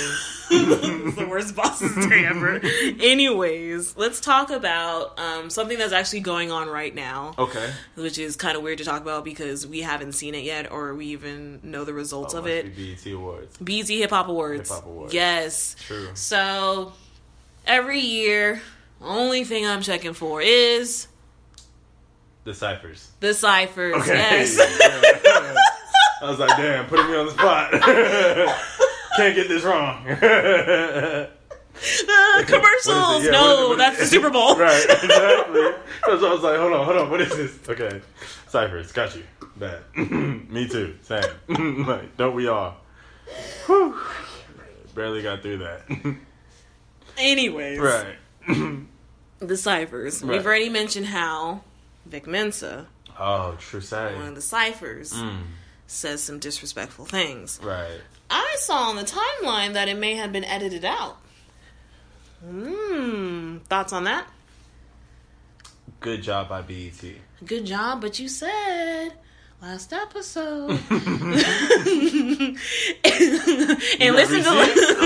The worst boss's day ever. Anyways, let's talk about um, something that's actually going on right now, Okay. which is kind of weird to talk about because we haven't seen it yet or we even know the results of it. BET Awards. BET Hip Hop Awards. Hip Hop Awards. Yes. True. So every year, only thing I'm checking for is The ciphers. the ciphers. Okay. Yes. I was like, damn, putting me on the spot. Can't get this wrong. the commercials. Yeah, no, what is it? that's the Super Bowl. right, exactly. That's why I was like, hold on, hold on, what is this? Okay. Ciphers, got you. Bad. Me too. Same. like, don't we all? Whew. Barely got through that. Anyways, right. the ciphers. Right. We've already mentioned how Vic Mensa, Oh, true say. one of the ciphers, Mm, says some disrespectful things. right. I saw on the timeline that it may have been edited out. Hmm. Thoughts on that? Good job by BET. Good job, but you said last episode. and listen to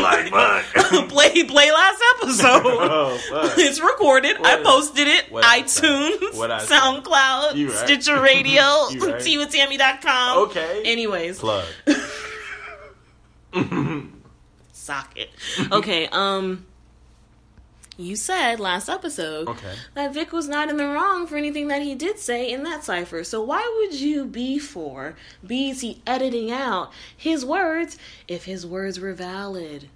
like, play play last episode. oh. It's recorded. I posted it. what iTunes. What I. SoundCloud, right. Stitcher Radio, right. TWithTammy.com. Okay. Anyways, Plug. socket. Okay, um you said last episode Okay. that Vic was not in the wrong for anything that he did say in that cipher. So why would you be for BET editing out his words if his words were valid?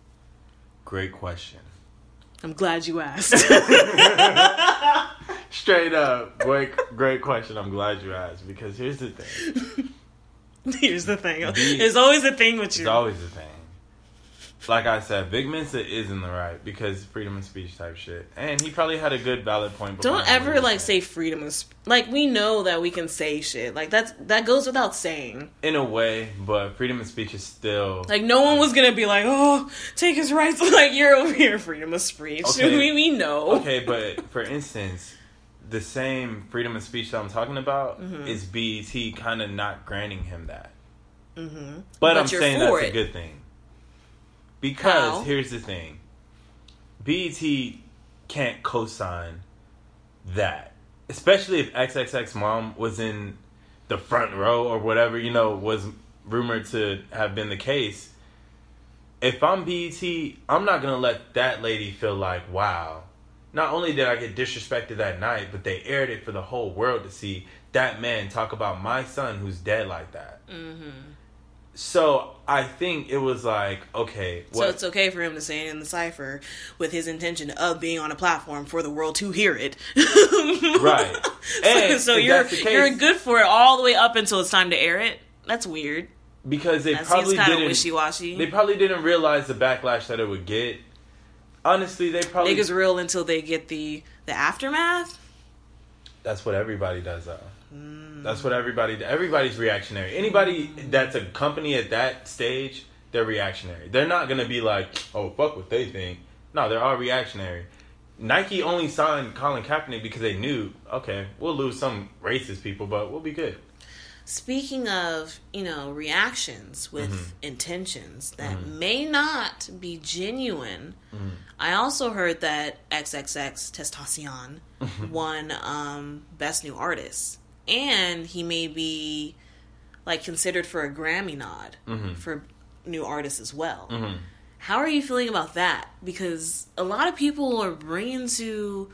Great question. I'm glad you asked. Straight up, great, great question. I'm glad you asked because here's the thing. Here's the thing. There's always the thing with you. It's always the thing. Like I said, Vic Mensa is in the right because freedom of speech type shit, and he probably had a good valid point. Don't ever like say freedom of sp- like we know that we can say shit like that's that goes without saying. in a way, but freedom of speech is still Like no one was gonna be like, oh, take his rights. Like you're over here, freedom of speech. Okay. We we know. okay. But for instance, the same freedom of speech that I'm talking about Mm-hmm. is BET kind of not granting him that. Mm-hmm. But, But I'm saying that's it. a good thing. Because How? here's the thing. BET can't co-sign that. Especially if XXX mom was in the front row or whatever, you know, was rumored to have been the case. If I'm BET, I'm not going to let that lady feel like, wow, not only did I get disrespected that night, but they aired it for the whole world to see that man talk about my son who's dead like that. Mm-hmm. So I think it was like, okay, So it's okay for him to say it in the cipher with his intention of being on a platform for the world to hear it. right. And so if you're case- you're good for it all the way up until it's time to air it. That's weird. because they That probably didn't. wishy washy. They probably didn't realize the backlash that it would get. Honestly, they probably. Niggas real until they get the the aftermath. That's what everybody does, though. Mm. That's what everybody. Everybody's reactionary. Anybody that's a company at that stage, they're reactionary. They're not gonna be like, "Oh, fuck what they think." No, they're all reactionary. Nike only signed Colin Kaepernick because they knew, okay, we'll lose some racist people, but we'll be good. Speaking of, you know, reactions with Mm-hmm. intentions that may not be genuine, Mm-hmm. I also heard that XXXTentacion Mm-hmm. won um, Best New Artist, and he may be like considered for a Grammy nod Mm-hmm. for new artists as well. How are you feeling about that? Because a lot of people are bringing to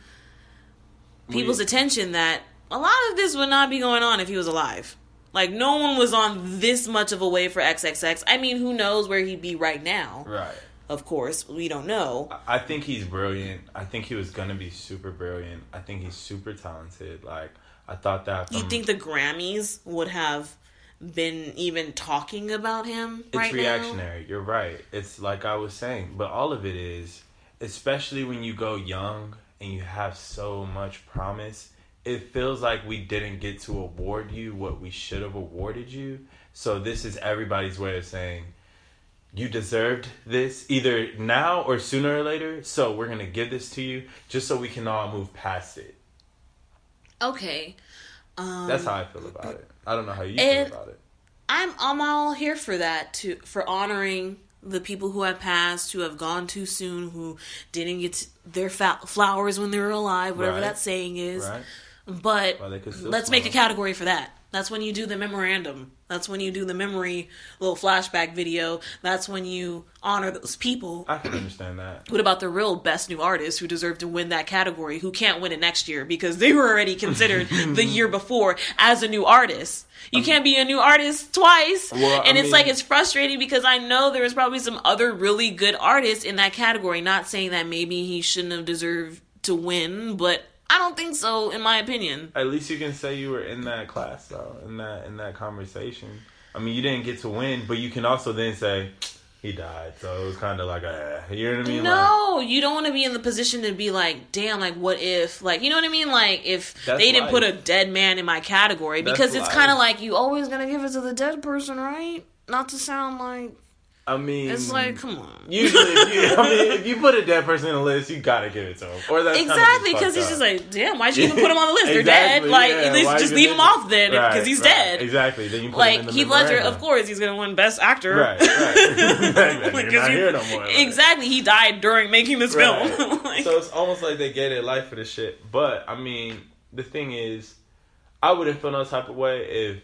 people's attention that a lot of this would not be going on if he was alive. Like no one was on this much of a way for XXX. I mean, who knows where he'd be right now? Right. Of course, we don't know. I think he's brilliant. I think he was gonna be super brilliant. I think he's super talented. Like I thought that. You think the Grammys would have been even talking about him it's right now? reactionary. You're right. It's like I was saying, but all of it is, especially when you go young and you have so much promise. It feels like we didn't get to award you what we should have awarded you. So this is everybody's way of saying you deserved this either now or sooner or later. So we're gonna give this to you just so we can all move past it. Okay. Um, That's how I feel about it. I don't know how you feel about it. I'm I'm all here for that to for honoring the people who have passed, who have gone too soon, who didn't get their fa- flowers when they were alive, whatever Right. that saying is. Right? But Well, they could still let's make a category for that. That's when you do the memorandum. That's when you do the memory little flashback video. That's when you honor those people. I can understand that. What about the real best new artists who deserve to win that category who can't win it next year because they were already considered the year before as a new artist? You um, can't be a new artist twice. Well, I and it's mean- like it's frustrating because I know there was probably some other really good artists in that category. Not saying that maybe he shouldn't have deserved to win, but I don't think so in my opinion. At least you can say you were in that class though, in that in that conversation. I mean, you didn't get to win, but you can also then say he died, so it was kind of like a, you know what I mean? Like, No, you don't want to be in the position to be like, damn, like what if, like you know what I mean? Like if they didn't put a dead man in my category That's because it's life. kind of like you always gonna give it to the dead person, right? Not to sound like I mean, it's like, come on. usually, if you, I mean, if you put a dead person in the list, you gotta give it to him, or that's Exactly, because he's just like, damn, why'd you even put him on the list? They're Exactly, dead. Like, yeah, at least just leave him off then, because Right, he's right, dead. Exactly. Then you put him Like in the Heath Ledger, of course, he's gonna win Best Actor. Right, right. Exactly. Like, You're 'cause not you- here no more. Exactly, he died during making this film. Like- so it's almost like they get it life for the shit. But I mean, the thing is, I wouldn't feel no type of way if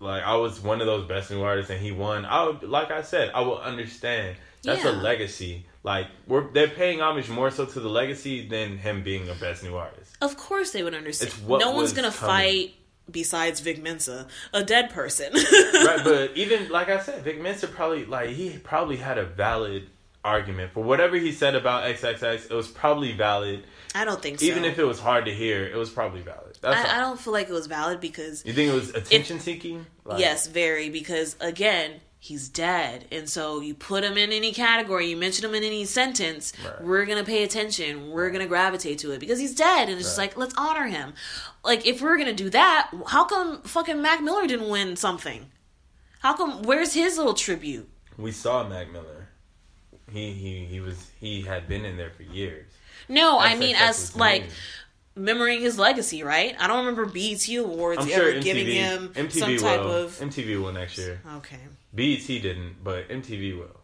like I was one of those best new artists and he won. I would, like I said, I would understand. That's a legacy. Like we're they're paying homage more so to the legacy than him being a best new artist. Of course they would understand. It's what no one's gonna coming. fight besides Vic Mensa, a dead person. right, but even like I said, Vic Mensa probably like he probably had a valid argument for whatever he said about XXX. It was probably valid, I don't think so. even if it was hard to hear. It was probably valid. I, I don't feel like it was valid because You think it was attention seeking? Like, yes, very because again he's dead, and so you put him in any category, you mention him in any sentence, Right. we're gonna pay attention, we're gonna gravitate to it because he's dead, and it's just like let's honor him. Like if we're gonna do that, how come fucking Mac Miller didn't win something? How come? Where's his little tribute? We saw Mac Miller. He he he was he had been in there for years. No, I mean as like remembering his legacy, right? I don't remember BET Awards I'm ever sure giving him MTV some will type of MTV will next year. okay. BET didn't, but MTV will.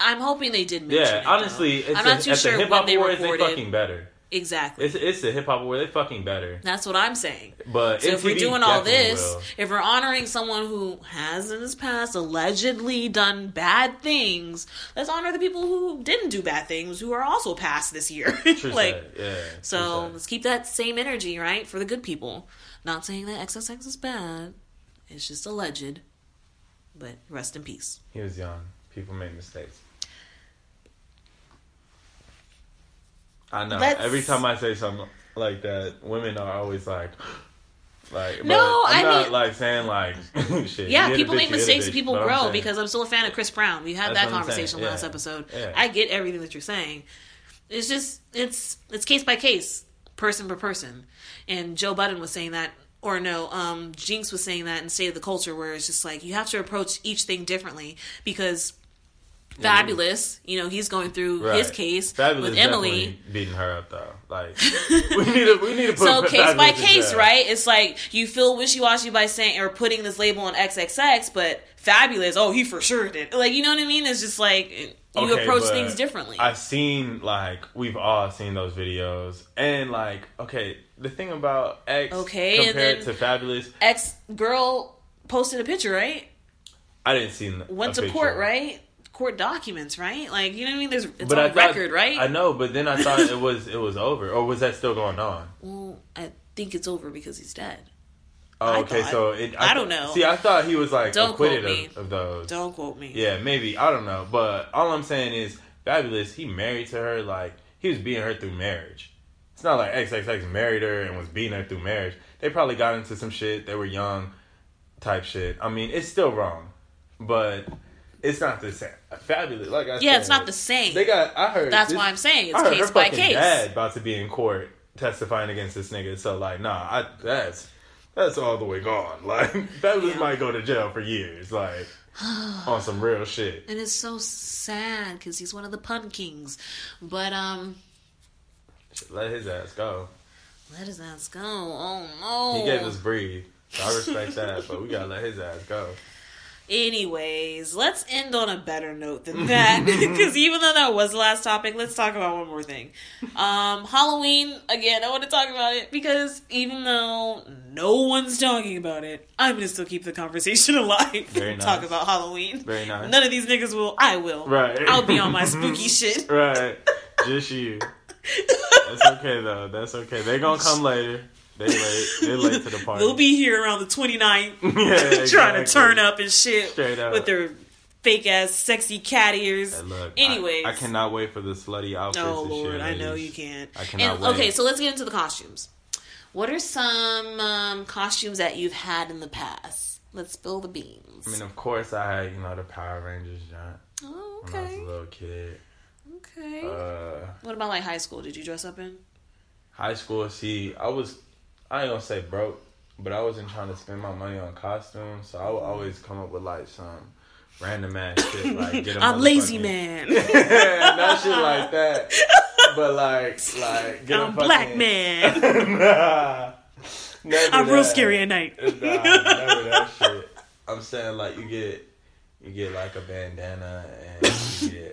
I'm hoping they did Yeah, it, honestly, I'm a, not too at sure the hip hop awards they recorded. fucking better. Exactly. It's it's the hip hop award they fucking better. That's what I'm saying. But So if we're doing all this, will. if we're honoring someone who has in his past allegedly done bad things, let's honor the people who didn't do bad things who are also passed this year. Like yeah. so let's keep that same energy, right? For the good people. Not saying that XXX is bad. It's just alleged. But rest in peace. he was young. People make mistakes. I know. Let's- Every time I say something like that, women are always like, like. No, I'm I not mean- like saying like, shit. Yeah, you hit a people bitch, make you hit a mistakes bitch, people grow because I'm still a fan of Chris Brown. We had That's that conversation saying, last yeah, episode. yeah. I get everything that you're saying. It's just it's it's case by case, person per person. And Joe Budden was saying that or no, um Jinx was saying that in State of the Culture where it's just like you have to approach each thing differently because Fabolous, you know, he's going through his case Fabolous with Emily. beating her up though. Like we need to we need to put So case by case, right? It's like you feel wishy washy by saying or putting this label on XXX, but Fabolous. Oh, he for sure did. Like you know what I mean? It's just like you Okay, approach things differently. I've seen like we've all seen those videos, and like okay, the thing about X Okay, compared to Fabolous, X girl posted a picture, right? I didn't see. Went to picture. court, right? Court documents, right? Like you know what I mean? There's it's I on thought- record, right? I know, but then I thought it was it was over, or was that still going on? well, I think it's over because he's dead. Oh, I okay, thought- so it, I don't know. See, I thought he was like Don't acquitted of, of those. Don't quote me. Yeah, maybe I don't know, but all I'm saying is, Fabolous. He married to her like he was beating her through marriage. It's not like XXX married her and was beating her through marriage. They probably got into some shit. They were young, type shit. I mean, it's still wrong, but it's not the same. Fabolous, like I Yeah, said, it's not the same. They got. I heard. That's this- why I'm saying it's I heard case her by case. Dad about to be in court testifying against this nigga. So like, nah, I, that's that's all the way gone. Like, Fabolous Yeah. might go to jail for years. Like, on some real shit. And it's so sad because he's one of the pun kings. But um, Let his ass go. let his ass go. Oh no. He gave us breathe. So I respect that, but we gotta let his ass go. Anyways, let's end on a better note than that. Because even though that was the last topic, let's talk about one more thing. Um, Halloween, again, I want to talk about it because even though no one's talking about it, I'm going to still keep the conversation alive. Very Talk nice. about Halloween. Very nice. None of these niggas will. I will. Right. I'll be on my spooky shit. Right. Just you. That's okay though. That's okay. They gonna come later. They late. They late to the party. They'll be here around the 29th yeah, trying to turn up and shit Straight up. with their fake ass sexy cat ears. Hey, look, Anyways. I, I cannot wait for the slutty outfits. Oh Lord, I know you can't. I cannot And, wait. Okay, so let's get into the costumes. What are some um, costumes that you've had in the past? Let's spill the beans. I mean, of course, I had you know the Power Rangers giant oh, when I was a little kid. okay. Uh, what about like high school? Did you dress up in? high school, see, I was, I ain't gonna say broke, but I wasn't trying to spend my money on costumes, so I would always come up with like some random ass shit, like get a I'm lazy man. not shit like that, but like, like get a I'm black fucking- man. nah, I'm real scary at night. Nah, never that shit. I'm saying like you get, you get like a bandana and.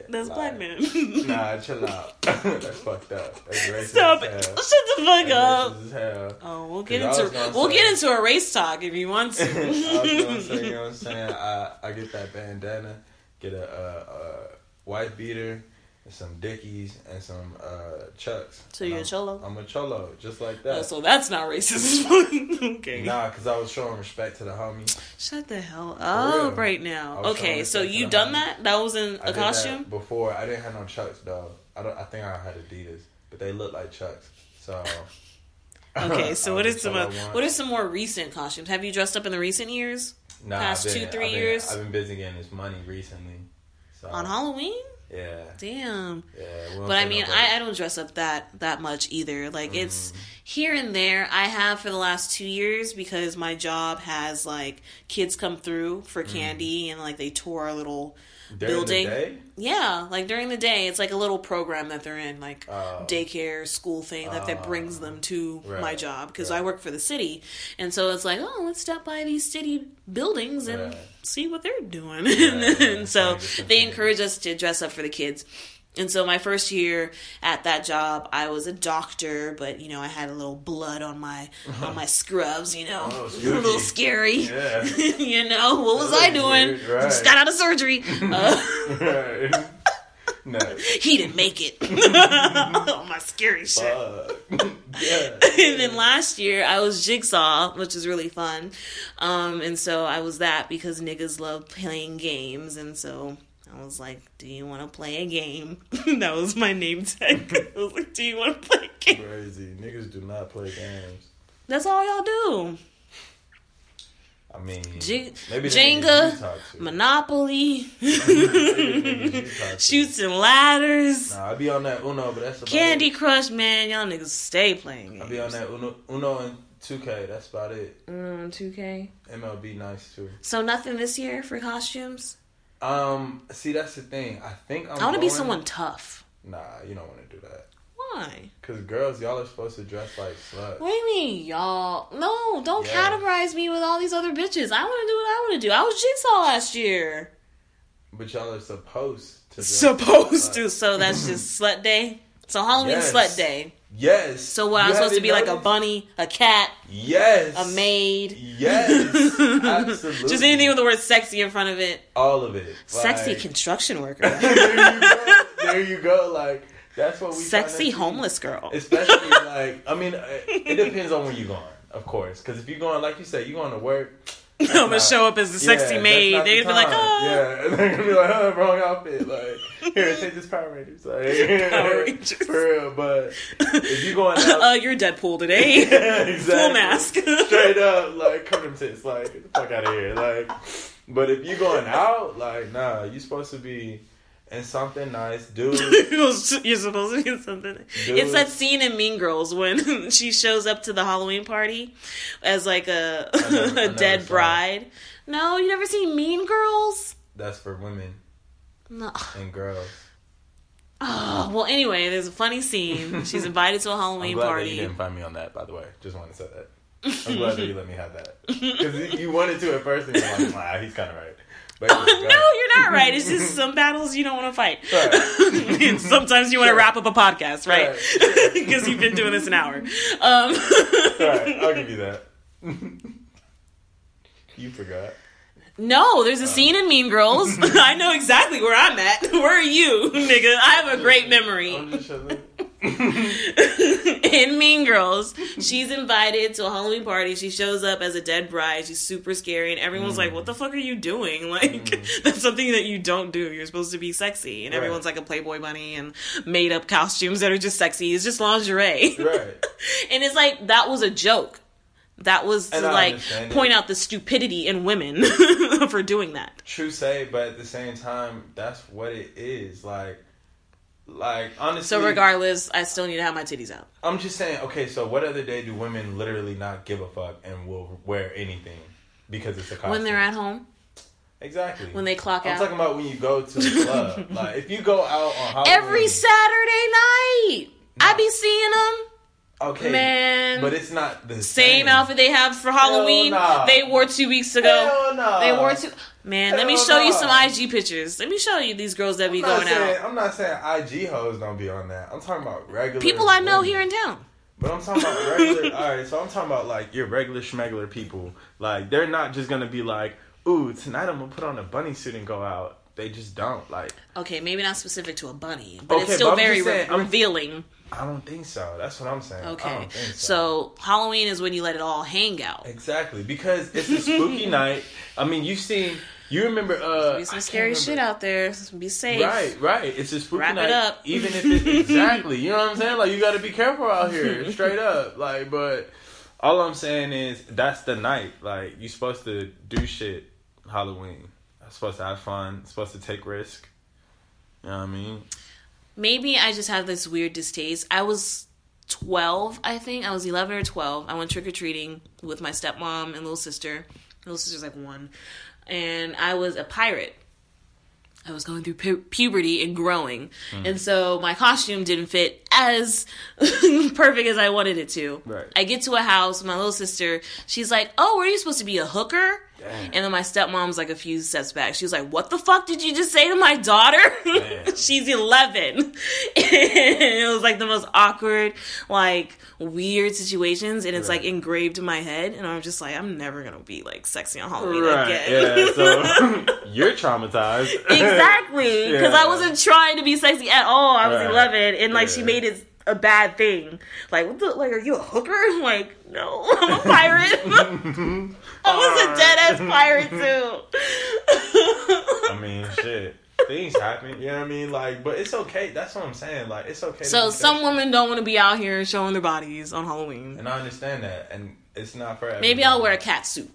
That's like, black man. Nah, chill out. That's fucked up. That's racist. Stop it! Shut the fuck That's up. racist as hell. Oh, we'll get into we'll say- get into a race talk if you want I was gonna say, you know what I'm saying? I, I get that bandana, get a, a, a white beater, some dickies, and some uh, chucks. So you're a cholo? I'm a cholo, just like that. Oh, so that's not racist. okay. Nah, because I was showing respect to the homie. Shut the hell up right now. Okay, so you done homie. that? That was in I a that costume? before. I didn't have no chucks though. I don't. I think I had Adidas, but they look like chucks. So. Okay, so I what is some uh, what are some more recent costumes? Have you dressed up in the recent years Nah, past I've two, three I've been- years? I've been busy getting this money recently. So on Halloween? Yeah, Damn. yeah. But I mean. I, I don't dress up that that much either. Like it's Mm. here and there. I have for the last two years because my job has like kids come through for candy and like they tour our little Mm. During building. The day? Yeah, like during the day, it's like a little program that they're in, like Oh. daycare, school thing that that brings them to my job because right. I work for the city, and so it's like, oh, let's stop by these city buildings and Right. See what they're doing. right. and so they encourage us to dress up for the kids. And so my first year at that job, I was a doctor, but you know I had a little blood on my on my scrubs. You know, Oh, a little scary. Yeah. you know what was I doing? weird, right. Just got out of surgery. Uh, Right. No. he didn't make it. on my scary shit. Fuck. yeah. and then last year I was Jigsaw, which is really fun. Um, and so I was that because niggas love playing games, and so I was like, "Do you want to play a game?" that was my name tag. I was like, "Do you want to play a game?" Crazy. Niggas do not play games. That's all y'all do. I mean, the Jenga. Monopoly, Maybe the niggas you talk to. chutes and ladders, Nah, I be on that Uno, but that's about Candy it. Crush. Man, y'all niggas stay playing games. I be on that Uno, Uno and 2K. That's about it. Mm, 2K. MLB nice too. So nothing this year for costumes. Um, see, that's the thing. I think I'm I want to be someone tough. Nah, you don't want to do that. Why? Cause girls, y'all are supposed to dress like sluts. What do you mean, y'all? No, don't Yeah. categorize me with all these other bitches. I want to do what I want to do. I was Jigsaw last year. But y'all are supposed to. dress Supposed to, so that's just slut day. So Halloween Yes. slut day. Yes. So what? I'm supposed to be like a bunny, a cat, Yes. a maid. Yes. Absolutely. Just anything with the word sexy in front of it. all of it. Sexy Like, construction worker. there you go. There you go. Like That's what we. Sexy tryna see. homeless girl. Especially like, I mean, uh, it depends on where you're going, of course. Because if you're going, like you said, you're going to work. I'm gonna not- show up as the sexy Yeah, maid. They're the gonna be like, oh, yeah, they're gonna be like, oh, wrong outfit. Like, here, take this Power Rangers. Like, Power Rangers. for real. But if you going out, uh, you're Deadpool today. exactly. Full mask. straight up, like cover them tits, like get the fuck out of here, like. But if you going out, like, nah, you supposed to be in something nice, dude. You're supposed to be something. Dude. It's that scene in Mean Girls when she shows up to the Halloween party as like a, never- a dead saw it. bride. No, you never seen Mean Girls? That's for women No. and girls. Oh, well, anyway, there's a funny scene. She's invited to a Halloween party. you didn't find me on that, by the way. Just wanted to say that. I'm glad that you let me have that because you wanted to at first, and you're like, "Nah, he's kind of right." But no, you're not right. It's just some battles you don't want to fight. Right. And Sometimes you want to Sure. wrap up a podcast, right? Right. Because you've been doing this an hour. Um, right, I'll give you that. you forgot. no, there's a scene in Mean Girls. I know exactly where I'm at. Where are you, nigga? I have a great memory. I'm just chilling. in Mean Girls, she's invited to a Halloween party. She shows up as a dead bride. She's super scary, and everyone's like, mm. "What the fuck are you doing? Like, mm. that's something that you don't do. You're supposed to be sexy." And Right. everyone's like a Playboy bunny and made up costumes that are just sexy. It's just lingerie, Right. and it's like that was a joke. That was to And like understand it. point out the stupidity in women for doing that. True say, but at the same time, that's what it is. Like, like honestly. So regardless, I still need to have my titties out. I'm just saying. Okay, so what other day do women literally not give a fuck and will wear anything because it's a costume? When they're at home, exactly when they clock out. I'm talking about when you go to the club. like if you go out on Halloween, Every Saturday night, I be seeing them. okay, Man. but it's not the Same outfit they have for Halloween. nah. They wore two weeks ago. No. They wore two. Man, let me show you some IG pictures. Let me show you these girls that be going saying, out. I'm not saying IG hoes don't be on that. I'm talking about regular People I know women. here in town. But I'm talking about regular. all right, so I'm talking about like your regular schmegler people. Like they're not just gonna be like, "Ooh, tonight I'm gonna put on a bunny suit and go out." They just don't. Like Okay, maybe not specific to a bunny, but Okay, it's still very saying, re- I'm- revealing. I don't think so. That's what I'm saying. Okay, think so Halloween is when you let it all hang out. Exactly because it's a spooky night. I mean, you've seen. You remember? Uh, Be some scary shit out there. Be safe. Right, right. It's a spooky Wrap it night. up. Even if it exactly, you know what I'm saying? Like you got to be careful out here, straight up. Like, but all I'm saying is that's the night. Like you're supposed to do shit. Halloween. I'm supposed to have fun. I'm supposed to take risk. You know what I mean? Maybe I just have this weird distaste. I was 12, I think. I was 11 or 12. I went trick or treating with my stepmom and little sister. Little sister's like one. And I was a pirate. I was going through pu- puberty and growing. Mm. And so my costume didn't fit as perfect as I wanted it to. Right. I get to a house, my little sister, she's like, Oh, were you supposed to be a hooker? And then my stepmom's like a few steps back. She was like, What the fuck did you just say to my daughter? She's 11. and it was like the most awkward, like weird situations. And it's Right. like engraved in my head. And I'm just like, I'm never going to be like sexy on Halloween Right. again. Yeah. So you're traumatized. exactly. Because I wasn't trying to be sexy at all. I was Right. 11. And like she made it a bad thing. Like, what the, like, are you a hooker? Like, no, I'm a pirate. I was a dead ass pirate too. I mean, shit. Things happen, you know what I mean? Like, but it's okay. That's what I'm saying. Like, it's okay. So be some women don't want to be out here showing their bodies on Halloween. and I understand that, and it's not for everyone. Maybe I'll wear a cat suit,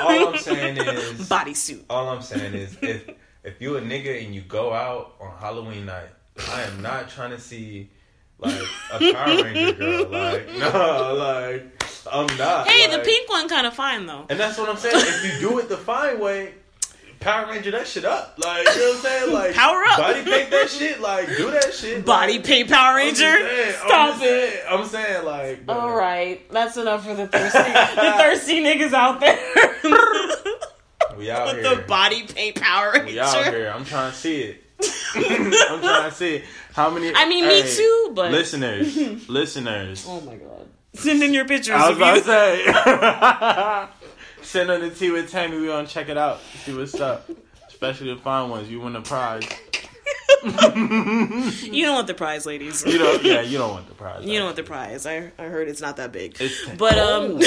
All I'm saying is, bodysuit. all I'm saying is, if if you a nigga and you go out on Halloween night, I am not trying to see like a Power Ranger girl. Like, no, like I'm not. Hey, the pink one kind of fine though. And that's what I'm saying. If you do it the fine way, Power Ranger that shit up. Like, you know what I'm saying? Like, Power up. Body paint that shit. Like, do that shit. Body like, paint Power Ranger. saying, I'm Stop it. saying, I'm saying, like, but- All right, that's enough for the thirsty, the thirsty niggas out there We out with here. the body paint Power we out here. I'm trying to see it. I'm trying to see how many. I mean, me too, but- listeners, listeners. Oh my god! Send in your pictures. I was about to say. Send on the tea with Tammy. We gonna check it out. See what's up. Especially the fine ones. You win a prize. you don't want the prize, ladies. You don't. Yeah, you don't want the prize. You don't want the prize. I I heard it's not that big. It's- but um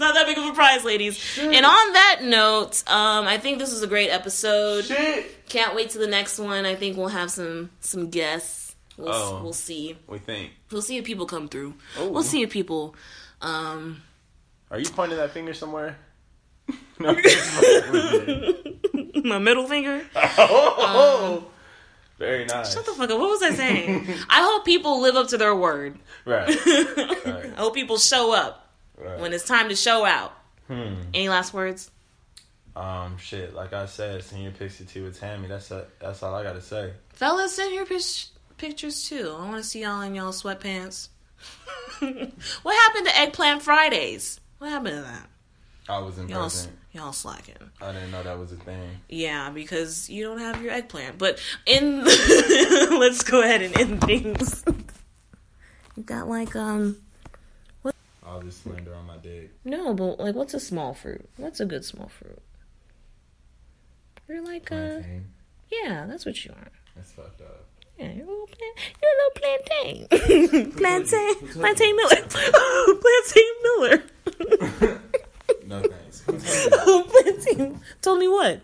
not that big of a prize, ladies. And on that note, um I think this was a great episode. Shit. Can't wait to the next one. I think we'll have some some guests. We'll Oh. we'll see. We think. We'll see if people come through. Oh. We'll see if people um Are you pointing that finger somewhere? no. I'm just fucking with you. my middle finger. oh, very nice. Shut the fuck up. What was I saying? I hope people live up to their word. Right. I hope people show up right. when it's time to show out. Hmm. Any last words? Um, shit. Like I said, senior picture two with Tammy. That's a, that's all I gotta say. Fellas, send your pic- pictures too. I want to see y'all in y'all sweatpants. what happened to Eggplant Fridays? What happened to that? I was in Y'all, present. y'all slacking. I didn't know that was a thing. Yeah, because you don't have your eggplant. But in, let's go ahead and end things. you got like um All this slender on my dick. no, but like what's a small fruit? What's a good small fruit? You're like uh Plantain. yeah, that's what you are. That's fucked up. Yeah, you're a little, you're a little plantain. plantain. Plantain Miller. plantain Miller. No thanks. plantain. Told me what?